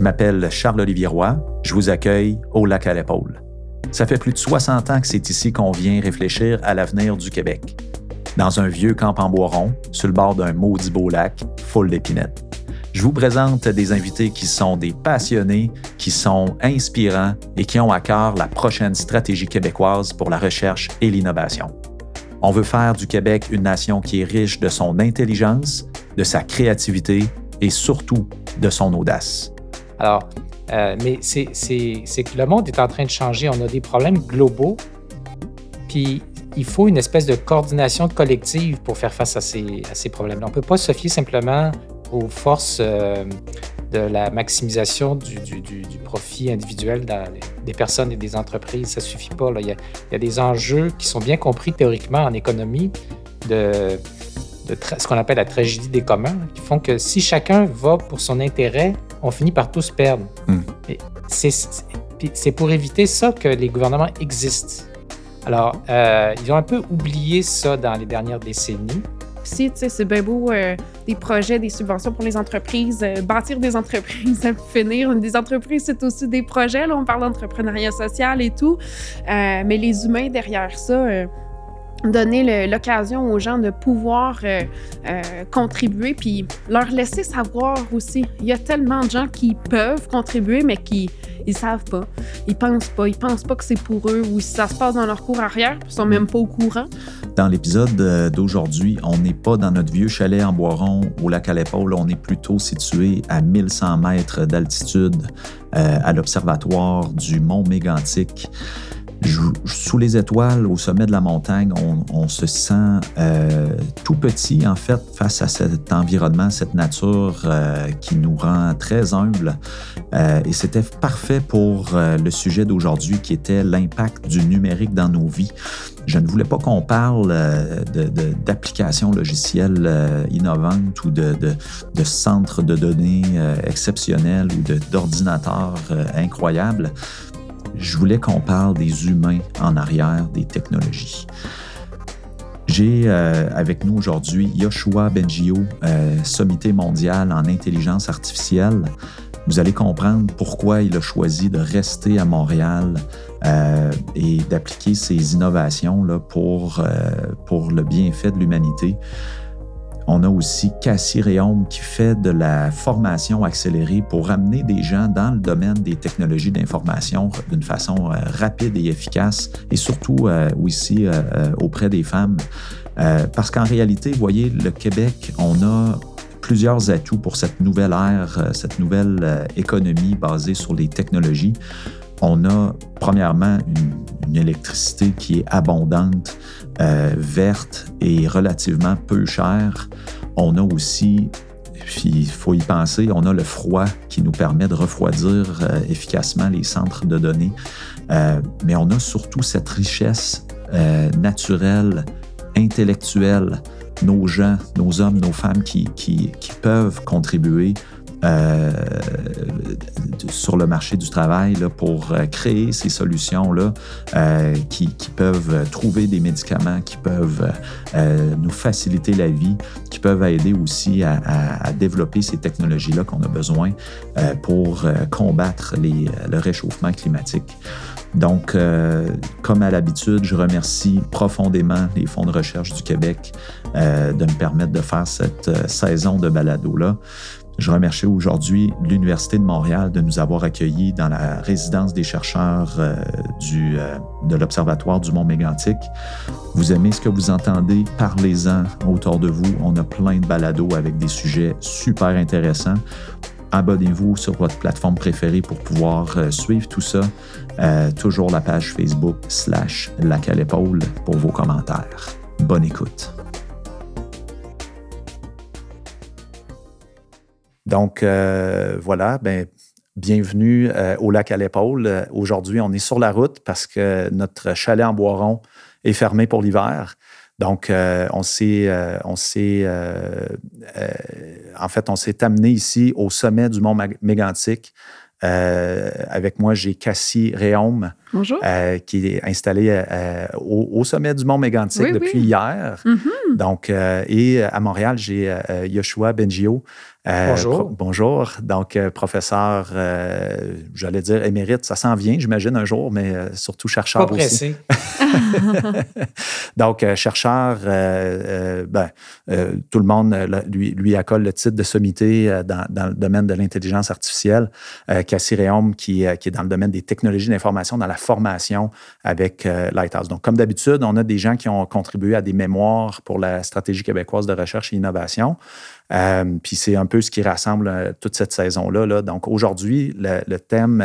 Je m'appelle Charles-Olivier Roy. Je vous accueille au lac à l'épaule. Ça fait plus de 60 ans que c'est ici qu'on vient réfléchir à l'avenir du Québec. Dans un vieux camp en bois rond, sur le bord d'un maudit beau lac, full d'épinettes. Je vous présente des invités qui sont des passionnés, qui sont inspirants et qui ont à cœur la prochaine stratégie québécoise pour la recherche et l'innovation. On veut faire du Québec une nation qui est riche de son intelligence, de sa créativité et surtout de son audace. Alors, euh, mais c'est que le monde est en train de changer. On a des problèmes globaux, puis il faut une espèce de coordination collective pour faire face à ces, problèmes. On ne peut pas se fier simplement aux forces euh, de la maximisation du, profit individuel des personnes et des entreprises. Ça ne suffit pas. Il, y a, il, y a, des enjeux qui sont bien compris théoriquement en économie de, de ce qu'on appelle la tragédie des communs, qui font que si chacun va pour son intérêt, on finit par tous perdre. Mm. C'est pour éviter ça que les gouvernements existent. Alors, euh, ils ont un peu oublié ça dans les dernières décennies. Si, tu sais, c'est bien beau euh, des projets, des subventions pour les entreprises, euh, bâtir des entreprises, à finir. Des entreprises, c'est aussi des projets. Là, on parle d'entrepreneuriat social et tout. mais les humains derrière ça, donner l'occasion aux gens de pouvoir euh, euh, contribuer, puis leur laisser savoir aussi. Il y a tellement de gens qui peuvent contribuer, mais qui ils savent pas, ils pensent pas, ils pensent pas que c'est pour eux ou si ça se passe dans leur cours arrière, ils sont même pas au courant. Dans l'épisode euh, d'aujourd'hui, on n'est pas dans notre vieux chalet en Boiron au lac à l'épaule, on est plutôt situé à 1100 mètres d'altitude à l'observatoire du mont Mégantic sous les étoiles, au sommet de la montagne, on, se sent euh, tout petit, en fait, face à cet environnement, cette nature euh, qui nous rend très humbles. Euh, et c'était parfait pour le sujet d'aujourd'hui qui était l'impact du numérique dans nos vies. Je ne voulais pas qu'on parle d'applications logicielles innovantes ou de, de, centres de données exceptionnels ou d'ordinateurs incroyables je voulais qu'on parle des humains en arrière des technologies. J'ai euh, avec nous aujourd'hui Yoshua Bengio, euh, sommité mondial en intelligence artificielle. Vous allez comprendre pourquoi il a choisi de rester à Montréal euh, et d'appliquer ces innovations là, pour, pour le bienfait de l'humanité. On a aussi Cassie Réaume qui fait de la formation accélérée pour amener des gens dans le domaine des technologies d'information d'une façon euh, rapide et efficace et surtout euh, aussi euh, auprès des femmes. parce qu'en réalité, vous voyez, le Québec, on a plusieurs atouts pour cette nouvelle ère, cette nouvelle économie basée sur les technologies. On a premièrement une, électricité qui est abondante, euh, verte et relativement peu chère. On a aussi, il faut y penser, on a le froid qui nous permet de refroidir euh, efficacement les centres de données. Euh, mais on a surtout cette richesse naturelle, intellectuelle, nos gens, nos hommes, nos femmes qui, peuvent contribuer euh, sur le marché du travail là, pour euh, créer ces solutions-là euh, qui, qui, peuvent trouver des médicaments, qui peuvent euh, nous faciliter la vie, qui peuvent aider aussi à, à, à développer ces technologies-là qu'on a besoin euh, pour combattre les, le réchauffement climatique. Donc, euh, comme à l'habitude, je remercie profondément les fonds de recherche du Québec euh, de me permettre de faire cette saison de balado-là. Je remercie aujourd'hui l'Université de Montréal de nous avoir accueillis dans la résidence des chercheurs euh, euh, de l'Observatoire du Mont Mégantic. Vous aimez ce que vous entendez? Parlez-en autour de vous. On a plein de balados avec des sujets super intéressants. Abonnez-vous sur votre plateforme préférée pour pouvoir euh, suivre tout ça. toujours la page Facebook slash lac à pour vos commentaires. Bonne écoute. Donc, euh, voilà, ben, bienvenue euh, au lac à l'épaule. Euh, aujourd'hui, on est sur la route parce que notre chalet en Boiron est fermé pour l'hiver. Donc, on s'est, on s'est, en fait, on s'est amené ici au sommet du mont Mégantic. avec moi, j'ai Cassie Réaume. Bonjour. qui est installé au, sommet du Mont Mégantic depuis hier. Mm-hmm. Donc, et à Montréal, j'ai Yoshua Bengio, euh, bonjour. bonjour. Donc, euh, professeur, euh, j'allais dire émérite, ça s'en vient, j'imagine, un jour, mais surtout chercheur Pas pressé. Donc, chercheur, ben, tout le monde lui, lui accole le titre de sommité dans, le domaine de l'intelligence artificielle. Cassie Réaume, qui, qui, est dans le domaine des technologies d'information, dans la formation avec Lighthouse. Donc, comme d'habitude, on a des gens qui ont contribué à des mémoires pour la stratégie québécoise de recherche et innovation. Euh, puis c'est un peu ce qui rassemble euh, toute cette saison-là. Là. Donc aujourd'hui, le, thème,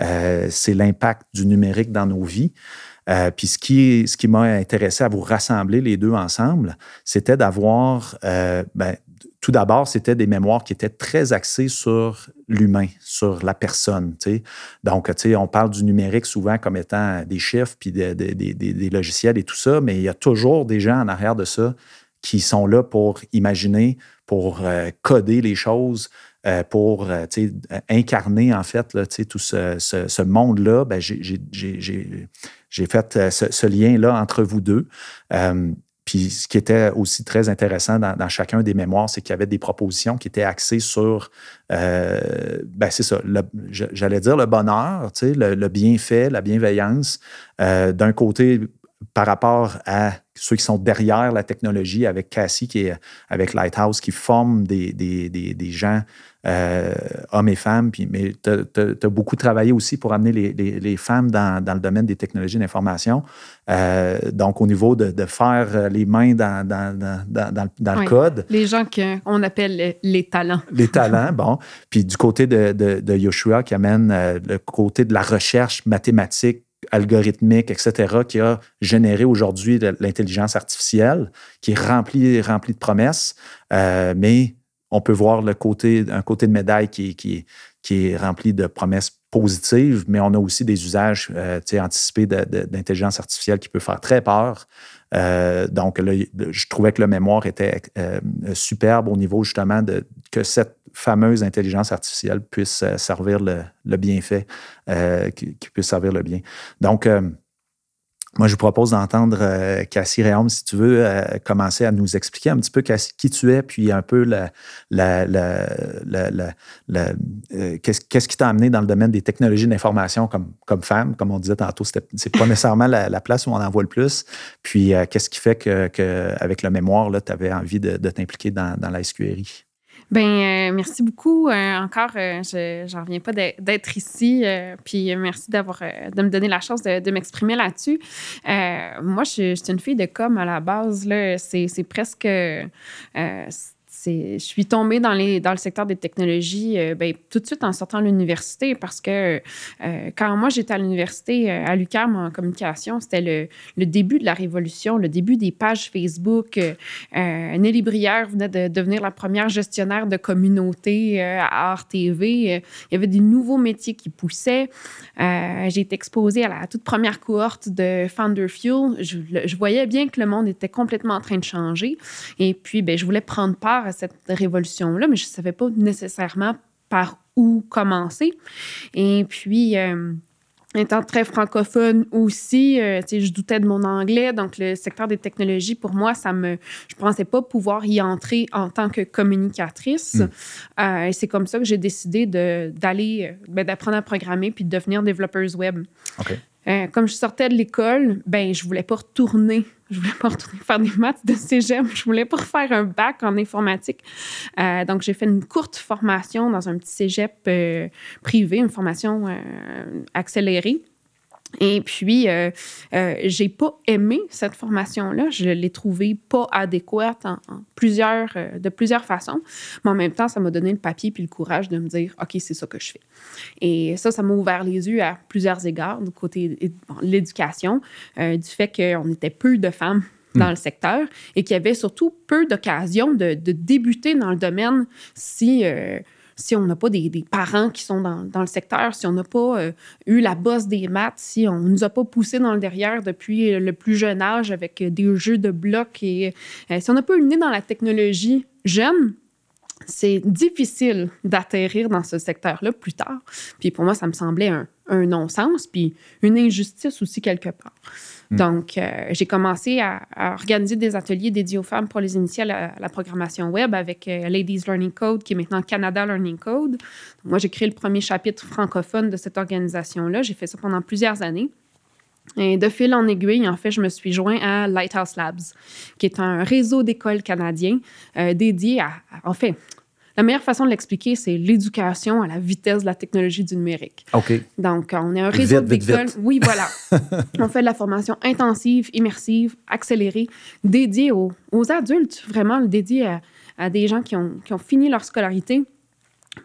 euh, c'est l'impact du numérique dans nos vies. puis ce qui, ce qui m'a intéressé à vous rassembler les deux ensemble, c'était d'avoir, ben, tout d'abord, c'était des mémoires qui étaient très axées sur l'humain, sur la personne. Donc, on parle du numérique souvent comme étant des chiffres, puis des, logiciels et tout ça, mais il y a toujours des gens en arrière de ça qui sont là pour imaginer, pour euh, coder les choses, euh, pour euh, incarner en fait tout ce, ce, monde-là. Ben, j'ai fait ce, lien-là entre vous deux. Ce qui était aussi très intéressant dans, chacun des mémoires, c'est qu'il y avait des propositions qui étaient axées sur, ben c'est ça, j'allais dire le bonheur, le, le bienfait, la bienveillance. D'un côté, par rapport à ceux qui sont derrière la technologie, avec Cassie, qui est avec Lighthouse, qui forme des, des, des, gens, euh, hommes et femmes. Puis, mais tu as, beaucoup travaillé aussi pour amener les, les, femmes dans, dans, le domaine des technologies d'information. Euh, donc, au niveau de, de, faire les mains dans, dans, dans le code. Les gens qu'on appelle les talents. Les talents, bon. Puis du côté de, de, Yoshua, qui amène euh, le côté de la recherche mathématique algorithmique, etc., qui a généré aujourd'hui l'intelligence artificielle, qui est remplie, remplie de promesses, euh, mais on peut voir un côté de médaille qui, qui, qui est rempli de promesses positives, mais on a aussi des usages euh, anticipés d'intelligence artificielle qui peut faire très peur. Euh, donc, là, je trouvais que le mémoire était euh, superbe au niveau justement de que cette fameuse intelligence artificielle puisse servir le, bienfait, qui, puisse servir le bien. Donc, moi, je vous propose d'entendre Cassie Réaume, si tu veux, commencer à nous expliquer un petit peu qui tu es, puis un peu la, qu'est-ce qui t'a amené dans le domaine des technologies d'information comme, comme femme? Comme on disait tantôt, c'est pas nécessairement la, place où on en voit le plus. Puis, qu'est-ce qui fait qu'avec que, avec le mémoire, tu avais envie de, t'impliquer dans, dans la SQRI? Ben euh, merci beaucoup. Euh, encore, euh, je n'en reviens pas d'être ici. puis merci d'avoir de me donner la chance de, m'exprimer là-dessus. moi, je, je, suis une fille de com à la base. C'est presque je suis tombée dans, le secteur des technologies euh, ben, tout de suite en sortant de l'université parce que euh, quand moi j'étais à l'université euh, à l'UQAM en communication, c'était le, début de la révolution, le début des pages Facebook. Nelly Brière venait de devenir la première gestionnaire de communauté à RTV. il y avait des nouveaux métiers qui poussaient. J'ai été exposée à la toute première cohorte de Founder Fuel. Je, je, voyais bien que le monde était complètement en train de changer. Et puis, ben, je voulais prendre part cette révolution-là, mais je ne savais pas nécessairement par où commencer. Et puis, euh, étant très francophone aussi, euh, je doutais de mon anglais, donc le secteur des technologies, pour moi, ça me, je ne pensais pas pouvoir y entrer en tant que communicatrice. Hmm. Euh, et c'est comme ça que j'ai décidé d'aller, ben, d'apprendre à programmer puis de devenir développeuse web. Comme je sortais de l'école, ben je voulais pas retourner je voulais pas retourner faire des maths de cégep. Je voulais pas faire un bac en informatique. Euh, donc, j'ai fait une courte formation dans un petit cégep euh, privé, une formation euh, accélérée. Et puis, euh, euh, j'ai pas aimé cette formation-là. Je l'ai trouvée pas adéquate en, plusieurs, euh, de plusieurs façons. Mais en même temps, ça m'a donné le papier puis le courage de me dire, OK, c'est ça que je fais. Et ça, ça m'a ouvert les yeux à plusieurs égards du côté de l'éducation, du fait qu'on était peu de femmes dans hmm. le secteur et qu'il y avait surtout peu d'occasions de, de, débuter dans le domaine si si on n'a pas des, parents qui sont dans, le secteur, si on n'a pas euh, eu la bosse des maths, si on ne nous a pas poussé dans le derrière depuis le plus jeune âge avec des jeux de blocs et euh, si on n'a pas eu le nez dans la technologie jeune, c'est difficile d'atterrir dans ce secteur-là plus tard. Puis pour moi, ça me semblait un, un non-sens, puis une injustice aussi quelque part. Mm. Donc, euh, j'ai commencé à, organiser des ateliers dédiés aux femmes pour les initier à la, programmation web avec euh, Ladies Learning Code, qui est maintenant Canada Learning Code. moi, j'ai créé le premier chapitre francophone de cette organisation-là. J'ai fait ça pendant plusieurs années. Et de fil en aiguille, en fait, je me suis joint à Lighthouse Labs, qui est un réseau d'écoles canadiens euh, dédié à, en fait, la meilleure façon de l'expliquer, c'est l'éducation à la vitesse de la technologie du numérique. OK. Donc, on est un réseau d'écoles. Oui, voilà. on fait de la formation intensive, immersive, accélérée, dédiée aux, adultes, vraiment dédiée à, des gens qui ont, qui ont fini leur scolarité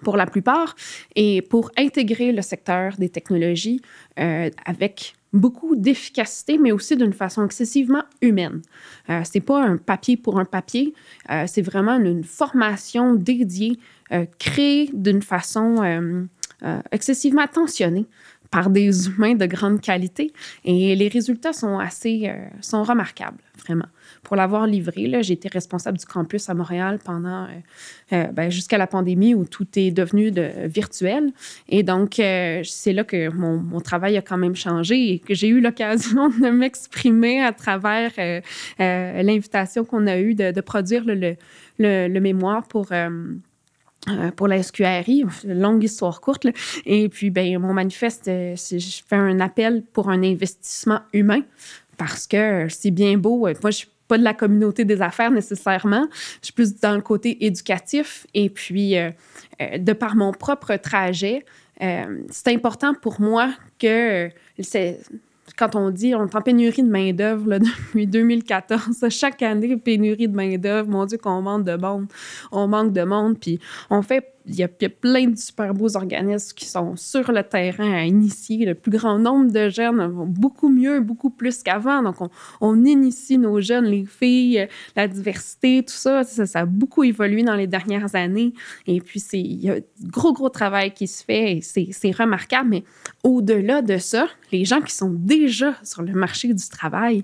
pour la plupart, et pour intégrer le secteur des technologies euh, avec beaucoup d'efficacité, mais aussi d'une façon excessivement humaine. Euh, c'est pas un papier pour un papier, euh, c'est vraiment une, formation dédiée, euh, créée d'une façon euh, excessivement attentionnée par des humains de grande qualité. Et les résultats sont assez, sont remarquables, vraiment pour l'avoir livré. J'ai été responsable du campus à Montréal pendant euh, euh, ben, jusqu'à la pandémie où tout est devenu de, virtuel. Et donc, euh, c'est là que mon, travail a quand même changé et que j'ai eu l'occasion de m'exprimer à travers l'invitation qu'on a eue de, produire le, mémoire pour pour la SQRI, longue histoire courte. Et puis, ben, mon manifeste, je fais un appel pour un investissement humain parce que c'est bien beau. Moi, pas de la communauté des affaires nécessairement. Je suis plus dans le côté éducatif. Et puis, euh, euh, de par mon propre trajet, euh, c'est important pour moi que c'est quand on dit on est en pénurie de main-d'œuvre depuis 2014, chaque année, pénurie de main-d'œuvre, mon Dieu, qu'on manque de monde, on manque de monde, puis on fait il y, a, plein de super beaux organismes qui sont sur le terrain à initier le plus grand nombre de jeunes, beaucoup mieux, beaucoup plus qu'avant. Donc, on, initie nos jeunes, les filles, la diversité, tout ça, ça, a beaucoup évolué dans les dernières années. Et puis, il y a gros, gros travail qui se fait c'est remarquable. Mais au-delà de ça, les gens qui sont déjà sur le marché du travail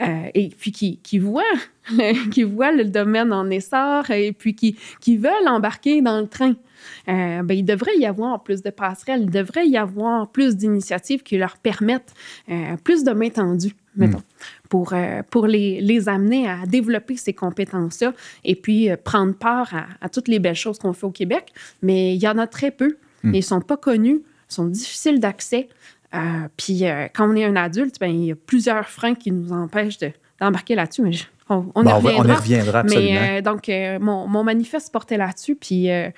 euh, et puis qui, qui voient qui voient le domaine en essor et puis qui, qui veulent embarquer dans le train. Euh, ben, il devrait y avoir plus de passerelles, il devrait y avoir plus d'initiatives qui leur permettent euh, plus de main tendue, hmm. mettons, pour, euh, pour les, les, amener à développer ces compétences-là et puis prendre part à, toutes les belles choses qu'on fait au Québec. Mais il y en a très peu. Hmm. Ils ne sont pas connus, sont difficiles d'accès. puis quand on est un adulte, ben, il y a plusieurs freins qui nous empêchent d'embarquer là-dessus. Mais on, on, y reviendra. absolument. Mais, euh, donc, euh, mon, manifeste portait là-dessus. Puis, euh,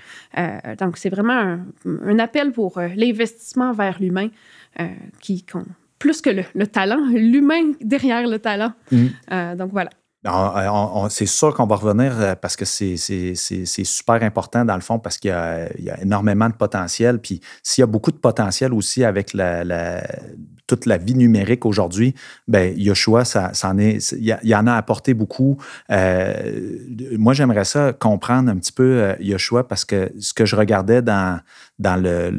donc, c'est vraiment un, appel pour l'investissement vers l'humain qui compte plus que le, talent, l'humain derrière le talent. Mm. donc, voilà. C'est sûr qu'on va revenir parce que c'est super important dans le fond parce qu'il y, a énormément de potentiel. Puis s'il y a beaucoup de potentiel aussi avec la, toute la vie numérique aujourd'hui, ben Yoshua, ça, ça en est, il y, en a apporté beaucoup. Euh, moi, j'aimerais ça comprendre un petit peu euh, Yoshua parce que ce que je regardais dans, dans le,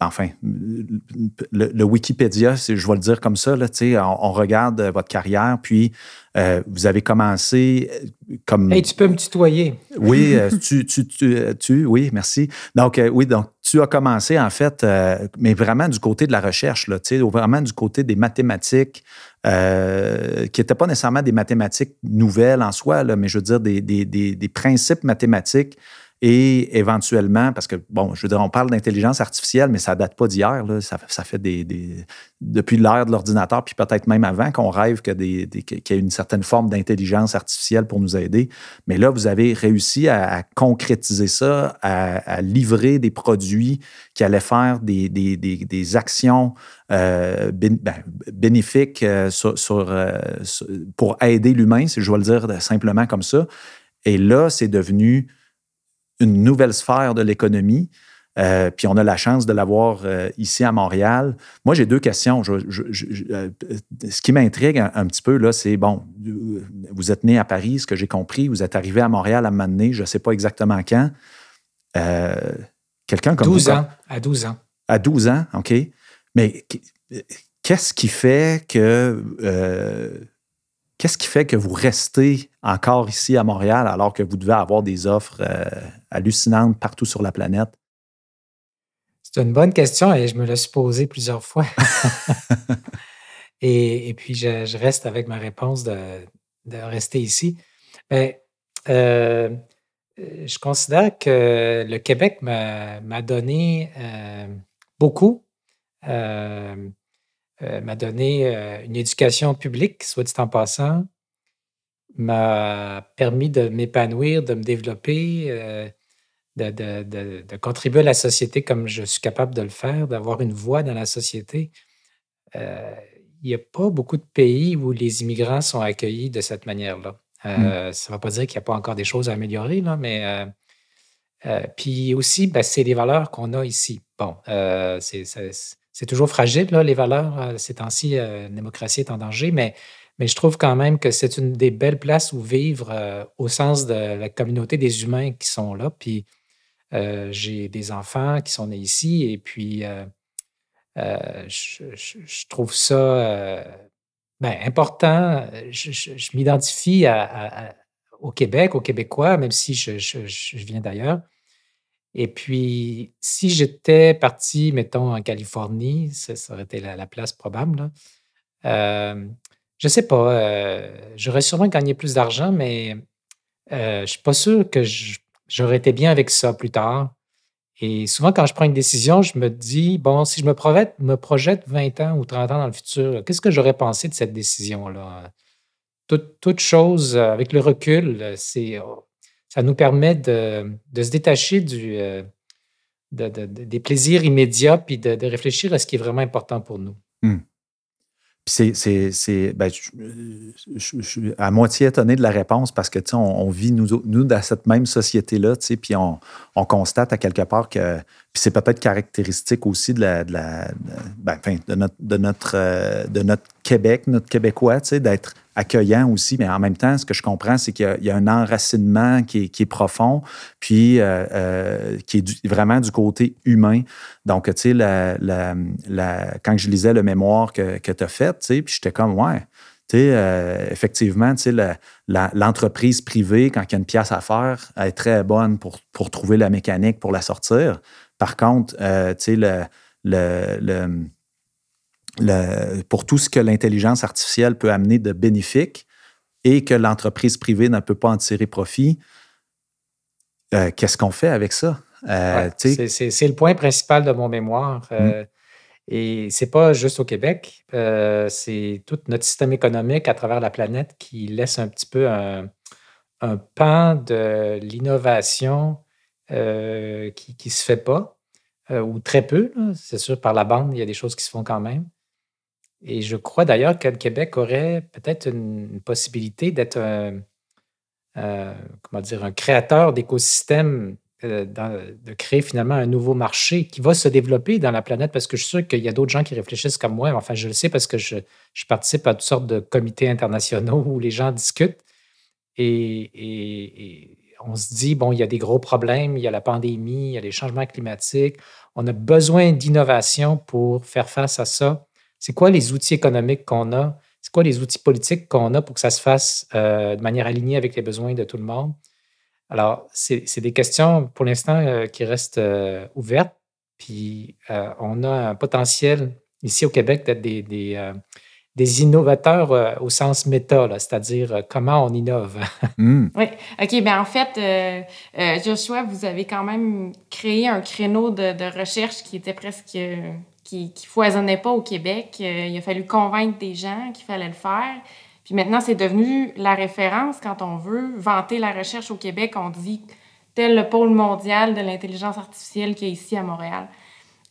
enfin, le, Wikipédia, je vais le dire comme ça, là, on, on regarde votre carrière, puis euh, vous avez commencé comme. Hey, tu peux me tutoyer. Oui, tu, tu, tu, oui, merci. Donc, oui, donc tu as commencé, en fait, euh, mais vraiment du côté de la recherche, là, vraiment du côté des mathématiques, euh, qui n'étaient pas nécessairement des mathématiques nouvelles en soi, mais je veux dire des, des principes mathématiques et éventuellement, parce que, bon, je veux dire, on parle d'intelligence artificielle, mais ça date pas d'hier. Ça, ça, fait des, des depuis l'ère de l'ordinateur, puis peut-être même avant, qu'on rêve qu'il y ait une certaine forme d'intelligence artificielle pour nous aider. Mais là, vous avez réussi à, concrétiser ça, à, livrer des produits qui allaient faire des, des actions euh, ben, bénéfiques euh, euh, sur, pour aider l'humain, si je dois le dire simplement comme ça. Et là, c'est devenu une nouvelle sphère de l'économie. Euh, puis on a la chance de l'avoir euh, ici à Montréal. Moi, j'ai deux questions. Euh, ce qui m'intrigue un, petit peu, là, c'est, bon, vous êtes né à Paris, ce que j'ai compris, vous êtes arrivé à Montréal à un moment donné, je ne sais pas exactement quand. Quelqu'un comme 12 ans, à 12 ans. À 12 ans, OK. Mais qu'est-ce qui fait que qu'est-ce qui fait que vous restez encore ici à Montréal alors que vous devez avoir des offres euh, hallucinantes partout sur la planète? C'est une bonne question et je me l'ai posée plusieurs fois. et, puis, je, reste avec ma réponse de, rester ici. Mais euh, je considère que le Québec m'a donné euh, beaucoup. Euh, m'a donné euh, une éducation publique, soit dit en passant, m'a permis de m'épanouir, de me développer, euh, de, contribuer à la société comme je suis capable de le faire, d'avoir une voix dans la société. il n'y a pas beaucoup de pays où les immigrants sont accueillis de cette manière-là. Mmh. Ça ne va pas dire qu'il n'y a pas encore des choses à améliorer, là, mais puis aussi, ben, c'est les valeurs qu'on a ici. Bon, c'est c'est toujours fragile, les valeurs. Euh, ces temps-ci, euh, la démocratie est en danger, mais, mais je trouve quand même que c'est une des belles places où vivre euh, au sens de la communauté des humains qui sont là. Puis j'ai des enfants qui sont nés ici et puis je, trouve ça ben, important. Je, m'identifie au Québec, aux Québécois, même si je viens d'ailleurs. Et puis, si j'étais parti, mettons, en Californie, ça, aurait été la, place probable. Euh, je ne sais pas. Euh, j'aurais sûrement gagné plus d'argent, mais euh, je ne suis pas sûr que j'aurais été bien avec ça plus tard. Et souvent, quand je prends une décision, je me dis, bon, si je me projette, me projette 20 ans ou 30 ans dans le futur, qu'est-ce que j'aurais pensé de cette décision-là? Toute, toute chose, avec le recul, c'est ça nous permet de, se détacher du, euh, des plaisirs immédiats puis de, réfléchir à ce qui est vraiment important pour nous. Hmm. Puis c'est, ben, je, suis à moitié étonné de la réponse parce que, on, vit, nous, dans cette même société-là, puis on, on, constate à quelque part que, c'est peut-être caractéristique aussi de la, de, la, ben, de, notre, de, notre, euh, de notre Québec, notre Québécois, d'être accueillant aussi, mais en même temps, ce que je comprends, c'est qu'il y, a un enracinement qui est, profond, puis euh, euh, qui est vraiment du côté humain. Donc, tu sais, quand je lisais le mémoire que, que tu as fait, tu sais, puis j'étais comme, ouais, tu sais, euh, effectivement, l'entreprise privée, quand il y a une pièce à faire, elle est très bonne pour, trouver la mécanique pour la sortir. Par contre, sais, le, le pour tout ce que l'intelligence artificielle peut amener de bénéfique et que l'entreprise privée ne peut pas en tirer profit, euh, qu'est-ce qu'on fait avec ça? Euh, c'est le point principal de mon mémoire. Euh, mm. Et c'est pas juste au Québec, c'est tout notre système économique à travers la planète qui laisse un petit peu un, pan de l'innovation qui ne se fait pas, ou très peu. C'est sûr, par la bande, il y a des choses qui se font quand même. Et je crois d'ailleurs que le Québec aurait peut-être une possibilité d'être un, euh, comment dire, un créateur d'écosystèmes, euh, de créer finalement un nouveau marché qui va se développer dans la planète parce que je suis sûr qu'il y a d'autres gens qui réfléchissent comme moi. Enfin, je le sais parce que je, participe à toutes sortes de comités internationaux où les gens discutent et, on se dit, bon, il y a des gros problèmes, il y a la pandémie, il y a les changements climatiques. On a besoin d'innovation pour faire face à ça. C'est quoi les outils économiques qu'on a? C'est quoi les outils politiques qu'on a pour que ça se fasse euh, de manière alignée avec les besoins de tout le monde? Alors, c'est des questions pour l'instant euh, qui restent euh, ouvertes. Puis, on a un potentiel ici au Québec d'être des, des, innovateurs au sens méta, c'est-à-dire comment on innove. Hmm. Oui, OK. Bien, en fait, Joshua, vous avez quand même créé un créneau de, de recherche qui était presque qui, qui foisonnait pas au Québec. Euh, il a fallu convaincre des gens qu'il fallait le faire. Puis maintenant, c'est devenu la référence quand on veut vanter la recherche au Québec. On dit tel le pôle mondial de l'intelligence artificielle qui est ici à Montréal.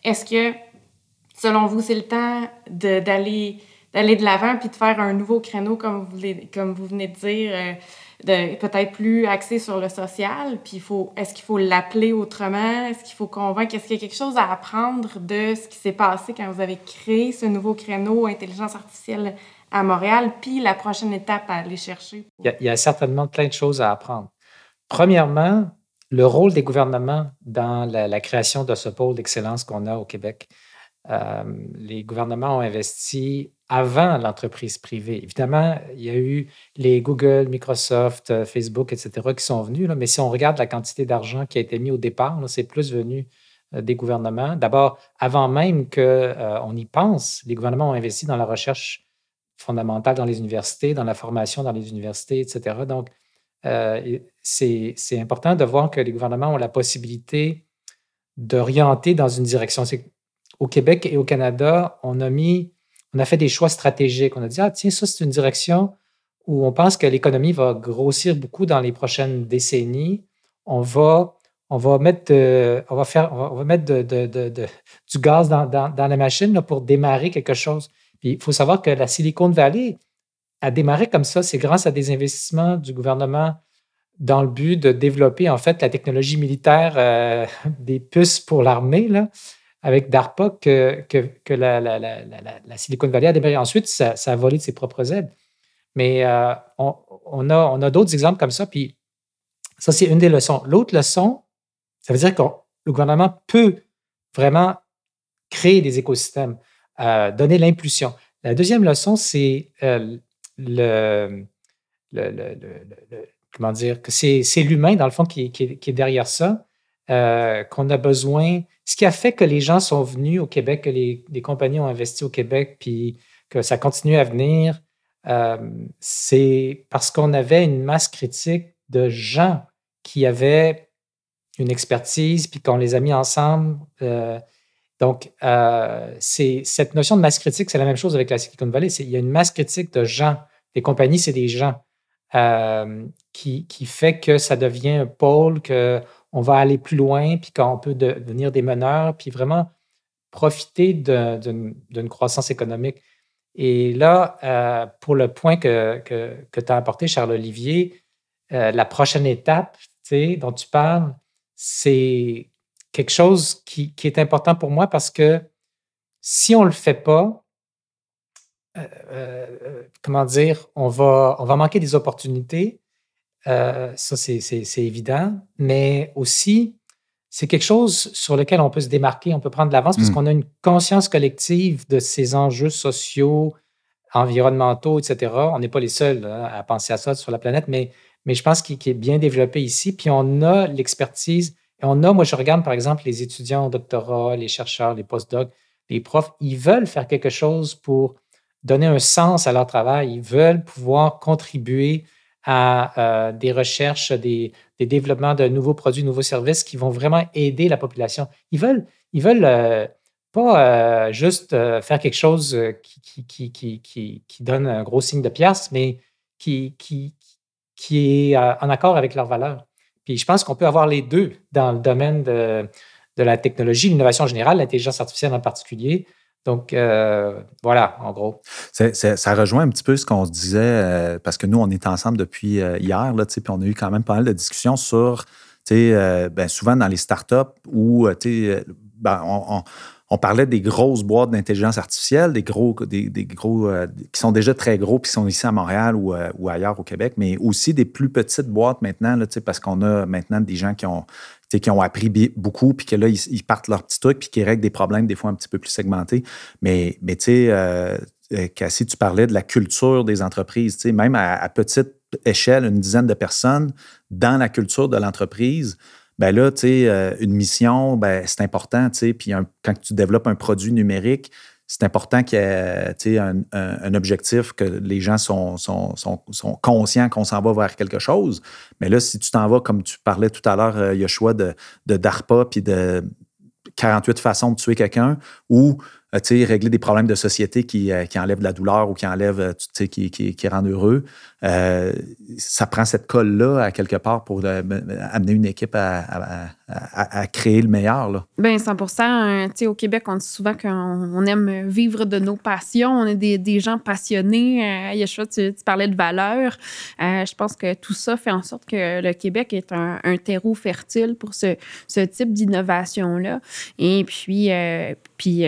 Est-ce que, selon vous, c'est le temps d'aller d'aller de l'avant puis de faire un nouveau créneau, comme vous, comme vous venez de dire, euh, peut-être plus axé sur le social, puis faut, est-ce qu'il faut l'appeler autrement? Est-ce qu'il faut convaincre? Est-ce qu'il y a quelque chose à apprendre de ce qui s'est passé quand vous avez créé ce nouveau créneau intelligence artificielle à Montréal, puis la prochaine étape à aller chercher? Il, y a, certainement plein de choses à apprendre. Premièrement, le rôle des gouvernements dans la, création de ce pôle d'excellence qu'on a au Québec. Euh, les gouvernements ont investi avant l'entreprise privée. Évidemment, il y a eu les Google, Microsoft, euh, Facebook, etc., qui sont venus, mais si on regarde la quantité d'argent qui a été mis au départ, c'est plus venu euh, des gouvernements. D'abord, avant même qu'on euh, y pense, les gouvernements ont investi dans la recherche fondamentale dans les universités, dans la formation dans les universités, etc. Donc, c'est important de voir que les gouvernements ont la possibilité d'orienter dans une direction. Au Québec et au Canada, on a mis on a fait des choix stratégiques. On a dit, ah, tiens, ça, c'est une direction où on pense que l'économie va grossir beaucoup dans les prochaines décennies. On va, on mettre, du gaz dans, la machine pour démarrer quelque chose. il faut savoir que la Silicon Valley a démarré comme ça. C'est grâce à des investissements du gouvernement dans le but de développer en fait la technologie militaire euh, des puces pour l'armée. Avec DARPA que, que, la, Silicon Valley a démarré. Ensuite, ça, a volé de ses propres aides. Mais euh, on, a, on a d'autres exemples comme ça. Puis ça, c'est une des leçons. L'autre leçon, ça veut dire que le gouvernement peut vraiment créer des écosystèmes, euh, donner l'impulsion. La deuxième leçon, c'est euh, le, comment dire, que c'est, l'humain, dans le fond, qui, qui, est derrière ça, qu'on a besoin ce qui a fait que les gens sont venus au Québec, que les, compagnies ont investi au Québec, puis que ça continue à venir, euh, c'est parce qu'on avait une masse critique de gens qui avaient une expertise, puis qu'on les a mis ensemble. Euh, donc, euh, cette notion de masse critique, c'est la même chose avec la Silicon Valley. Il y a une masse critique de gens. Les compagnies, c'est des gens qui, qui, fait que ça devient un pôle que on va aller plus loin, puis qu'on peut devenir des meneurs, puis vraiment profiter d'une croissance économique. Et là, euh, pour le point que, que, tu as apporté, Charles-Olivier, euh, la prochaine étape dont tu parles, c'est quelque chose qui, est important pour moi parce que si on ne le fait pas, euh, comment dire, on va manquer des opportunités euh, ça, c'est évident. Mais aussi, c'est quelque chose sur lequel on peut se démarquer, on peut prendre de l'avance parce mmh. qu'on a une conscience collective de ces enjeux sociaux, environnementaux, etc. On n'est pas les seuls hein, à penser à ça sur la planète, mais, mais je pense qu'il est bien développé ici. Puis on a l'expertise. Et on a, moi, je regarde par exemple les étudiants au doctorat, les chercheurs, les postdocs, les profs, ils veulent faire quelque chose pour donner un sens à leur travail. Ils veulent pouvoir contribuer à euh, des recherches, des, développements de nouveaux produits, nouveaux services qui vont vraiment aider la population. Ils veulent, ils veulent euh, pas euh, juste faire quelque chose qui, donne un gros signe de pièce, mais qui est en accord avec leurs valeurs. Puis je pense qu'on peut avoir les deux dans le domaine de, de la technologie, l'innovation générale, l'intelligence artificielle en particulier. Donc, euh, voilà, en gros. ça rejoint un petit peu ce qu'on se disait, euh, parce que nous, on est ensemble depuis euh, hier, là, puis on a eu quand même pas mal de discussions sur, ben, souvent dans les startups où, ben, on, on, parlait des grosses boîtes d'intelligence artificielle, des gros, des, gros qui sont déjà très gros, puis qui sont ici à Montréal ou, ou, ailleurs au Québec, mais aussi des plus petites boîtes maintenant, là, parce qu'on a maintenant des gens qui ont qui ont appris beaucoup, puis que là, ils, partent leur petit truc, puis qui règlent des problèmes des fois un petit peu plus segmentés. Mais, mais tu sais, euh, euh, Cassie, tu parlais de la culture des entreprises. Même à, petite échelle, une dizaine de personnes dans la culture de l'entreprise, ben là, tu sais, euh, une mission, ben, c'est important, puis quand tu développes un produit numérique, c'est important qu'il y ait un, objectif, que les gens sont, conscients qu'on s'en va vers quelque chose. Mais là, si tu t'en vas, comme tu parlais tout à l'heure, euh, il y a choix de, de DARPA puis de 48 façons de tuer quelqu'un ou euh, régler des problèmes de société qui, euh, qui, enlèvent de la douleur ou qui enlèvent, qui, qui, qui rendent heureux. Euh, ça prend cette colle-là à quelque part pour amener une équipe à, créer le meilleur. Là. Bien, 100 Au Québec, on dit souvent qu'on aime vivre de nos passions. On est des, gens passionnés. Yeshua, tu, tu, parlais de valeurs. je pense que tout ça fait en sorte que le Québec est un, terreau fertile pour ce, ce type d'innovation-là. Et puis, puis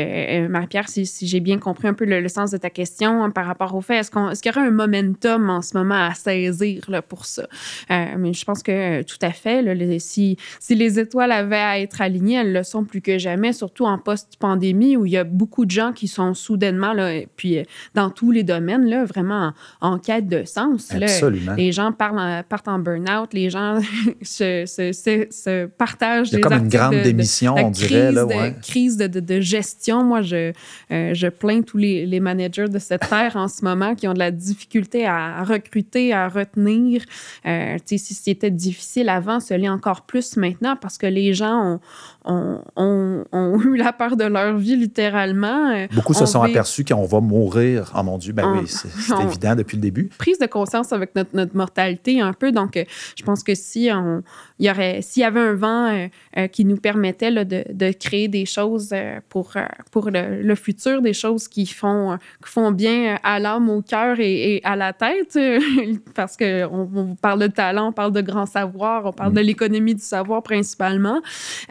Marie-Pierre, si, j'ai bien compris un peu le, sens de ta question hein, par rapport au fait, est-ce, qu'on, est-ce qu'il y aurait un momentum en ce moment à saisir là, pour ça? mais je pense que tout à fait. Là, si, si les étoiles avaient à être alignées, elles le sont plus que jamais, surtout en post-pandémie où il y a beaucoup de gens qui sont soudainement, là, puis dans tous les domaines, là, vraiment en, quête de sens. Absolument. les gens parlent, partent en burn-out, les gens se, se, se, partagent. Il y a comme une grande démission, on dirait. Là, ouais. crise de, de, gestion. Moi, je, euh, je plains tous les, les, managers de cette terre en ce moment qui ont de la difficulté à recruter, à retenir. Euh, si c'était difficile avant, ce l'est encore plus maintenant parce que les gens ont, ont, ont, eu la peur de leur vie littéralement. Euh, Beaucoup se sont aperçus qu'on va mourir. Oh mon Dieu, ben oui, c'est évident depuis le début. Prise de conscience avec notre, notre mortalité un peu. Donc, je pense que si on, il y aurait, s'il y avait un vent qui nous permettait là, de, de, créer des choses pour, pour le, futur, des choses qui font, qui font bien à l'âme, au cœur et, à la tête, parce qu'on on parle de talent, on parle de grand savoir, on parle de mm. l'économie du savoir principalement.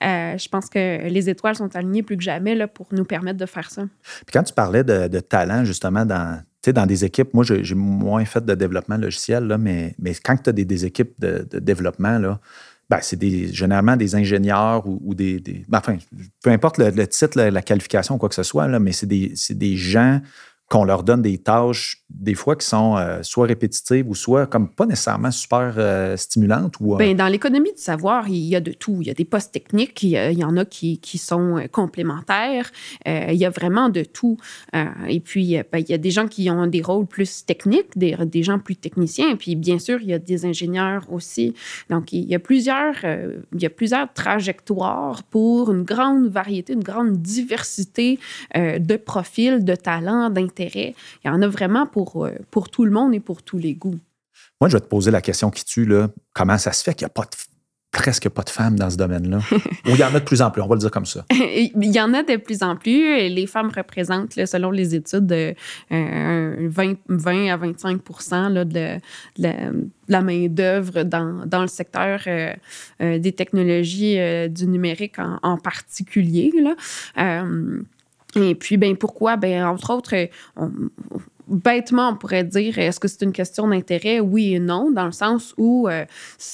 Euh, je pense que les étoiles sont alignées plus que jamais là, pour nous permettre de faire ça. Puis quand tu parlais de, talent, justement, dans, dans des équipes, moi, j'ai moins fait de développement logiciel, là, mais, mais quand tu as des, équipes de, développement, là, ben, c'est des, généralement des ingénieurs ou, des, ben, enfin, peu importe le, titre, la, qualification ou quoi que ce soit, là, mais c'est des, des gens qu'on leur donne des tâches, des fois qui sont euh, soit répétitives ou soit comme pas nécessairement super euh, stimulantes. Ou, euh, Bien, dans l'économie du savoir, il y a de tout. Il y a des postes techniques, il y, en a qui, qui sont complémentaires, il y a vraiment de tout. et puis, ben, il y a des gens qui ont des rôles plus techniques, des, des, gens plus techniciens, et puis bien sûr, il y a des ingénieurs aussi. Donc, il y a plusieurs, il y a plusieurs trajectoires pour une grande variété, une grande diversité de profils, de talents, d'intérêts il y en a vraiment pour, euh, pour tout le monde et pour tous les goûts. Moi, je vais te poser la question qui tue, là. Comment ça se fait qu'il n'y a pas presque pas de femmes dans ce domaine-là? Ou il y en a de plus en plus, on va le dire comme ça. il y en a de plus en plus. Les femmes représentent, selon les études, de, 20, euh, à 25% de, la, main-d'œuvre dans, dans, le secteur euh, des technologies du numérique en, particulier. Là. Et puis, ben pourquoi? Ben, entre autres, on, bêtement, on pourrait dire, est-ce que c'est une question d'intérêt? Oui et non, dans le sens où euh,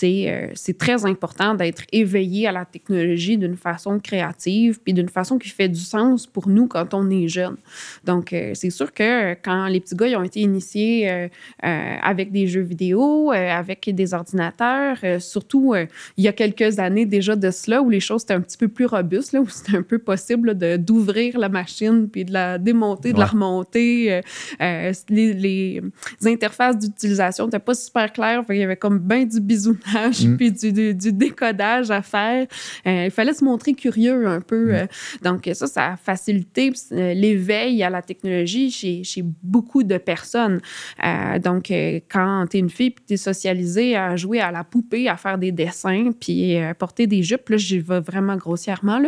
euh, c'est très important d'être éveillé à la technologie d'une façon créative, puis d'une façon qui fait du sens pour nous quand on est jeune. Donc, euh, c'est sûr que quand les petits gars ils ont été initiés avec des jeux vidéo, avec des ordinateurs, surtout il y a quelques années déjà de cela, où les choses étaient un petit peu plus robustes, là, où c'était un peu possible d'ouvrir la machine, puis de la démonter, de la remonter euh, les, interfaces d'utilisation n'étaient pas super claires. Il y avait comme bien du bisounage mm. puis du, décodage à faire. Euh, il fallait se montrer curieux un peu. Mm. Euh. donc, ça, ça a facilité l'éveil à la technologie chez, chez beaucoup de personnes. donc, quand tu es une fille puis tu es socialisée à jouer à la poupée, à faire des dessins puis à porter des jupes, là, j'y vais vraiment grossièrement,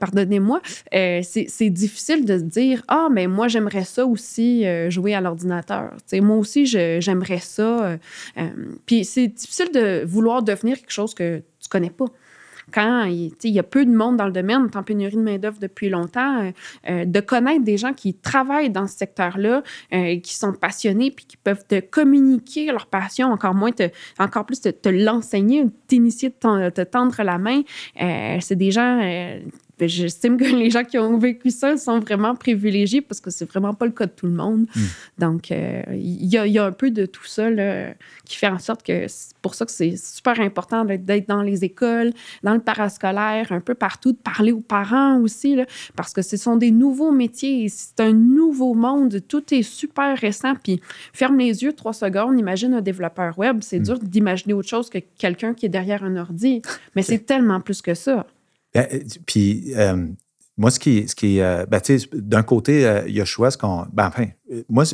pardonnez-moi, c'est difficile de se dire Ah, mais moi, j'aimerais ça aussi jouer à l'ordinateur. Moi aussi, j'aimerais ça. Euh, euh, puis c'est difficile de vouloir devenir quelque chose que tu connais pas quand il y a peu de monde dans le domaine, en pénurie de main-d'œuvre depuis longtemps, euh, de connaître des gens qui travaillent dans ce secteur-là, qui sont passionnés, puis qui peuvent te communiquer leur passion, encore moins, encore plus te, l'enseigner, t'initier, te, te tendre la main. c'est des gens j'estime que les gens qui ont vécu ça sont vraiment privilégiés parce que c'est vraiment pas le cas de tout le monde. Hmm. Donc, euh, il y, a, un peu de tout ça qui fait en sorte que c'est pour ça que c'est super important d'être dans les écoles, dans le parascolaire, un peu partout, de parler aux parents aussi, parce que ce sont des nouveaux métiers, c'est un nouveau monde, tout est super récent. Puis, ferme les yeux trois secondes, imagine un développeur web, c'est hmm. dur d'imaginer autre chose que quelqu'un qui est derrière un ordi, mais c'est tellement plus que ça. Ben, euh, puis, euh, moi, ce qui, ce qui euh, ben, d'un côté, il y a choix, ce qu'on. Ben, enfin, moi,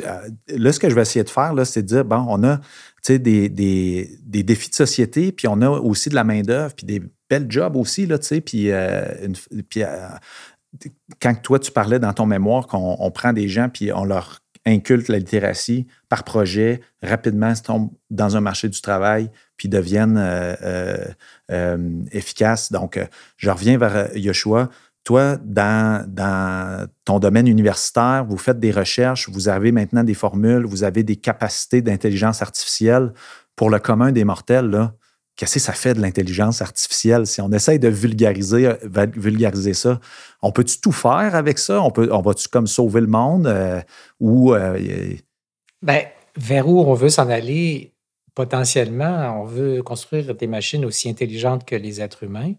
là, ce que je vais essayer de faire, là, c'est de dire, bon, on a des, des, des, défis de société, puis on a aussi de la main-d'œuvre, puis des belles jobs aussi, là, tu sais, puis, puis quand toi, tu parlais dans ton mémoire qu'on prend des gens, puis on leur inculque la littératie par projet, rapidement, se tombent dans un marché du travail, puis deviennent euh, euh, euh, efficaces. Donc, je reviens vers Yoshua. toi, dans, dans, ton domaine universitaire, vous faites des recherches, vous avez maintenant des formules, vous avez des capacités d'intelligence artificielle. Pour le commun des mortels, qu'est-ce que ça fait de l'intelligence artificielle? Si on essaye de vulgariser, vulgariser ça, on peut-tu tout faire avec ça? On, peut, on va-tu comme sauver le monde? Euh, ou, euh, ben, vers où on veut s'en aller, potentiellement, on veut construire des machines aussi intelligentes que les êtres humains,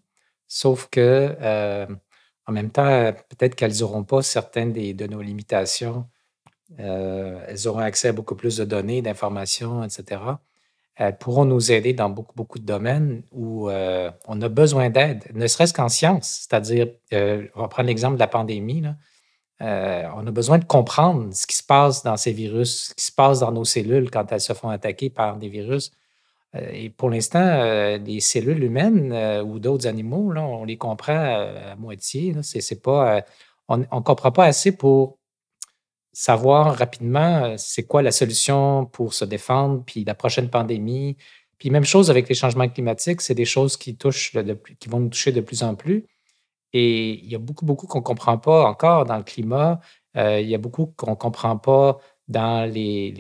sauf que, euh, en même temps, peut-être qu'elles n'auront pas certaines de nos limitations. elles auront accès à beaucoup plus de données, d'informations, etc elles pourront nous aider dans beaucoup, beaucoup de domaines où euh, on a besoin d'aide, ne serait-ce qu'en science. C'est-à-dire, euh, on va prendre l'exemple de la pandémie. Euh, on a besoin de comprendre ce qui se passe dans ces virus, ce qui se passe dans nos cellules quand elles se font attaquer par des virus. et pour l'instant, les cellules humaines ou d'autres animaux, là, on les comprend à, moitié. Pas, on ne comprend pas assez pour savoir rapidement euh, c'est quoi la solution pour se défendre, puis la prochaine pandémie. Puis même chose avec les changements climatiques, c'est des choses qui touchent, qui vont nous toucher de plus en plus. Et il y a beaucoup, beaucoup qu'on ne comprend pas encore dans le climat. Euh, il y a beaucoup qu'on ne comprend pas dans les,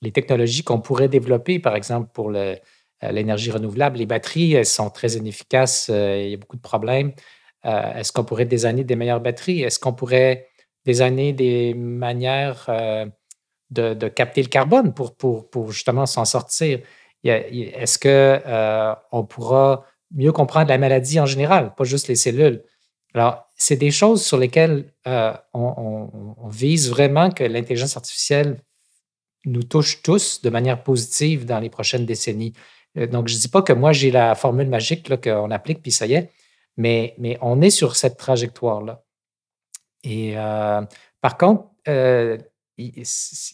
les, technologies qu'on pourrait développer, par exemple pour euh, l'énergie renouvelable. Les batteries, elles sont très inefficaces. il y a beaucoup de problèmes. Est-ce qu'on pourrait désigner des meilleures batteries? Est-ce qu'on pourrait des années des manières euh, de, capter le carbone pour, justement s'en sortir. Est-ce qu'on euh, on pourra mieux comprendre la maladie en général, pas juste les cellules? Alors, c'est des choses sur lesquelles euh, on, vise vraiment que l'intelligence artificielle nous touche tous de manière positive dans les prochaines décennies. donc, je ne dis pas que moi, j'ai la formule magique qu'on applique, puis ça y est, mais, mais on est sur cette trajectoire-là. Et euh, par contre, euh, il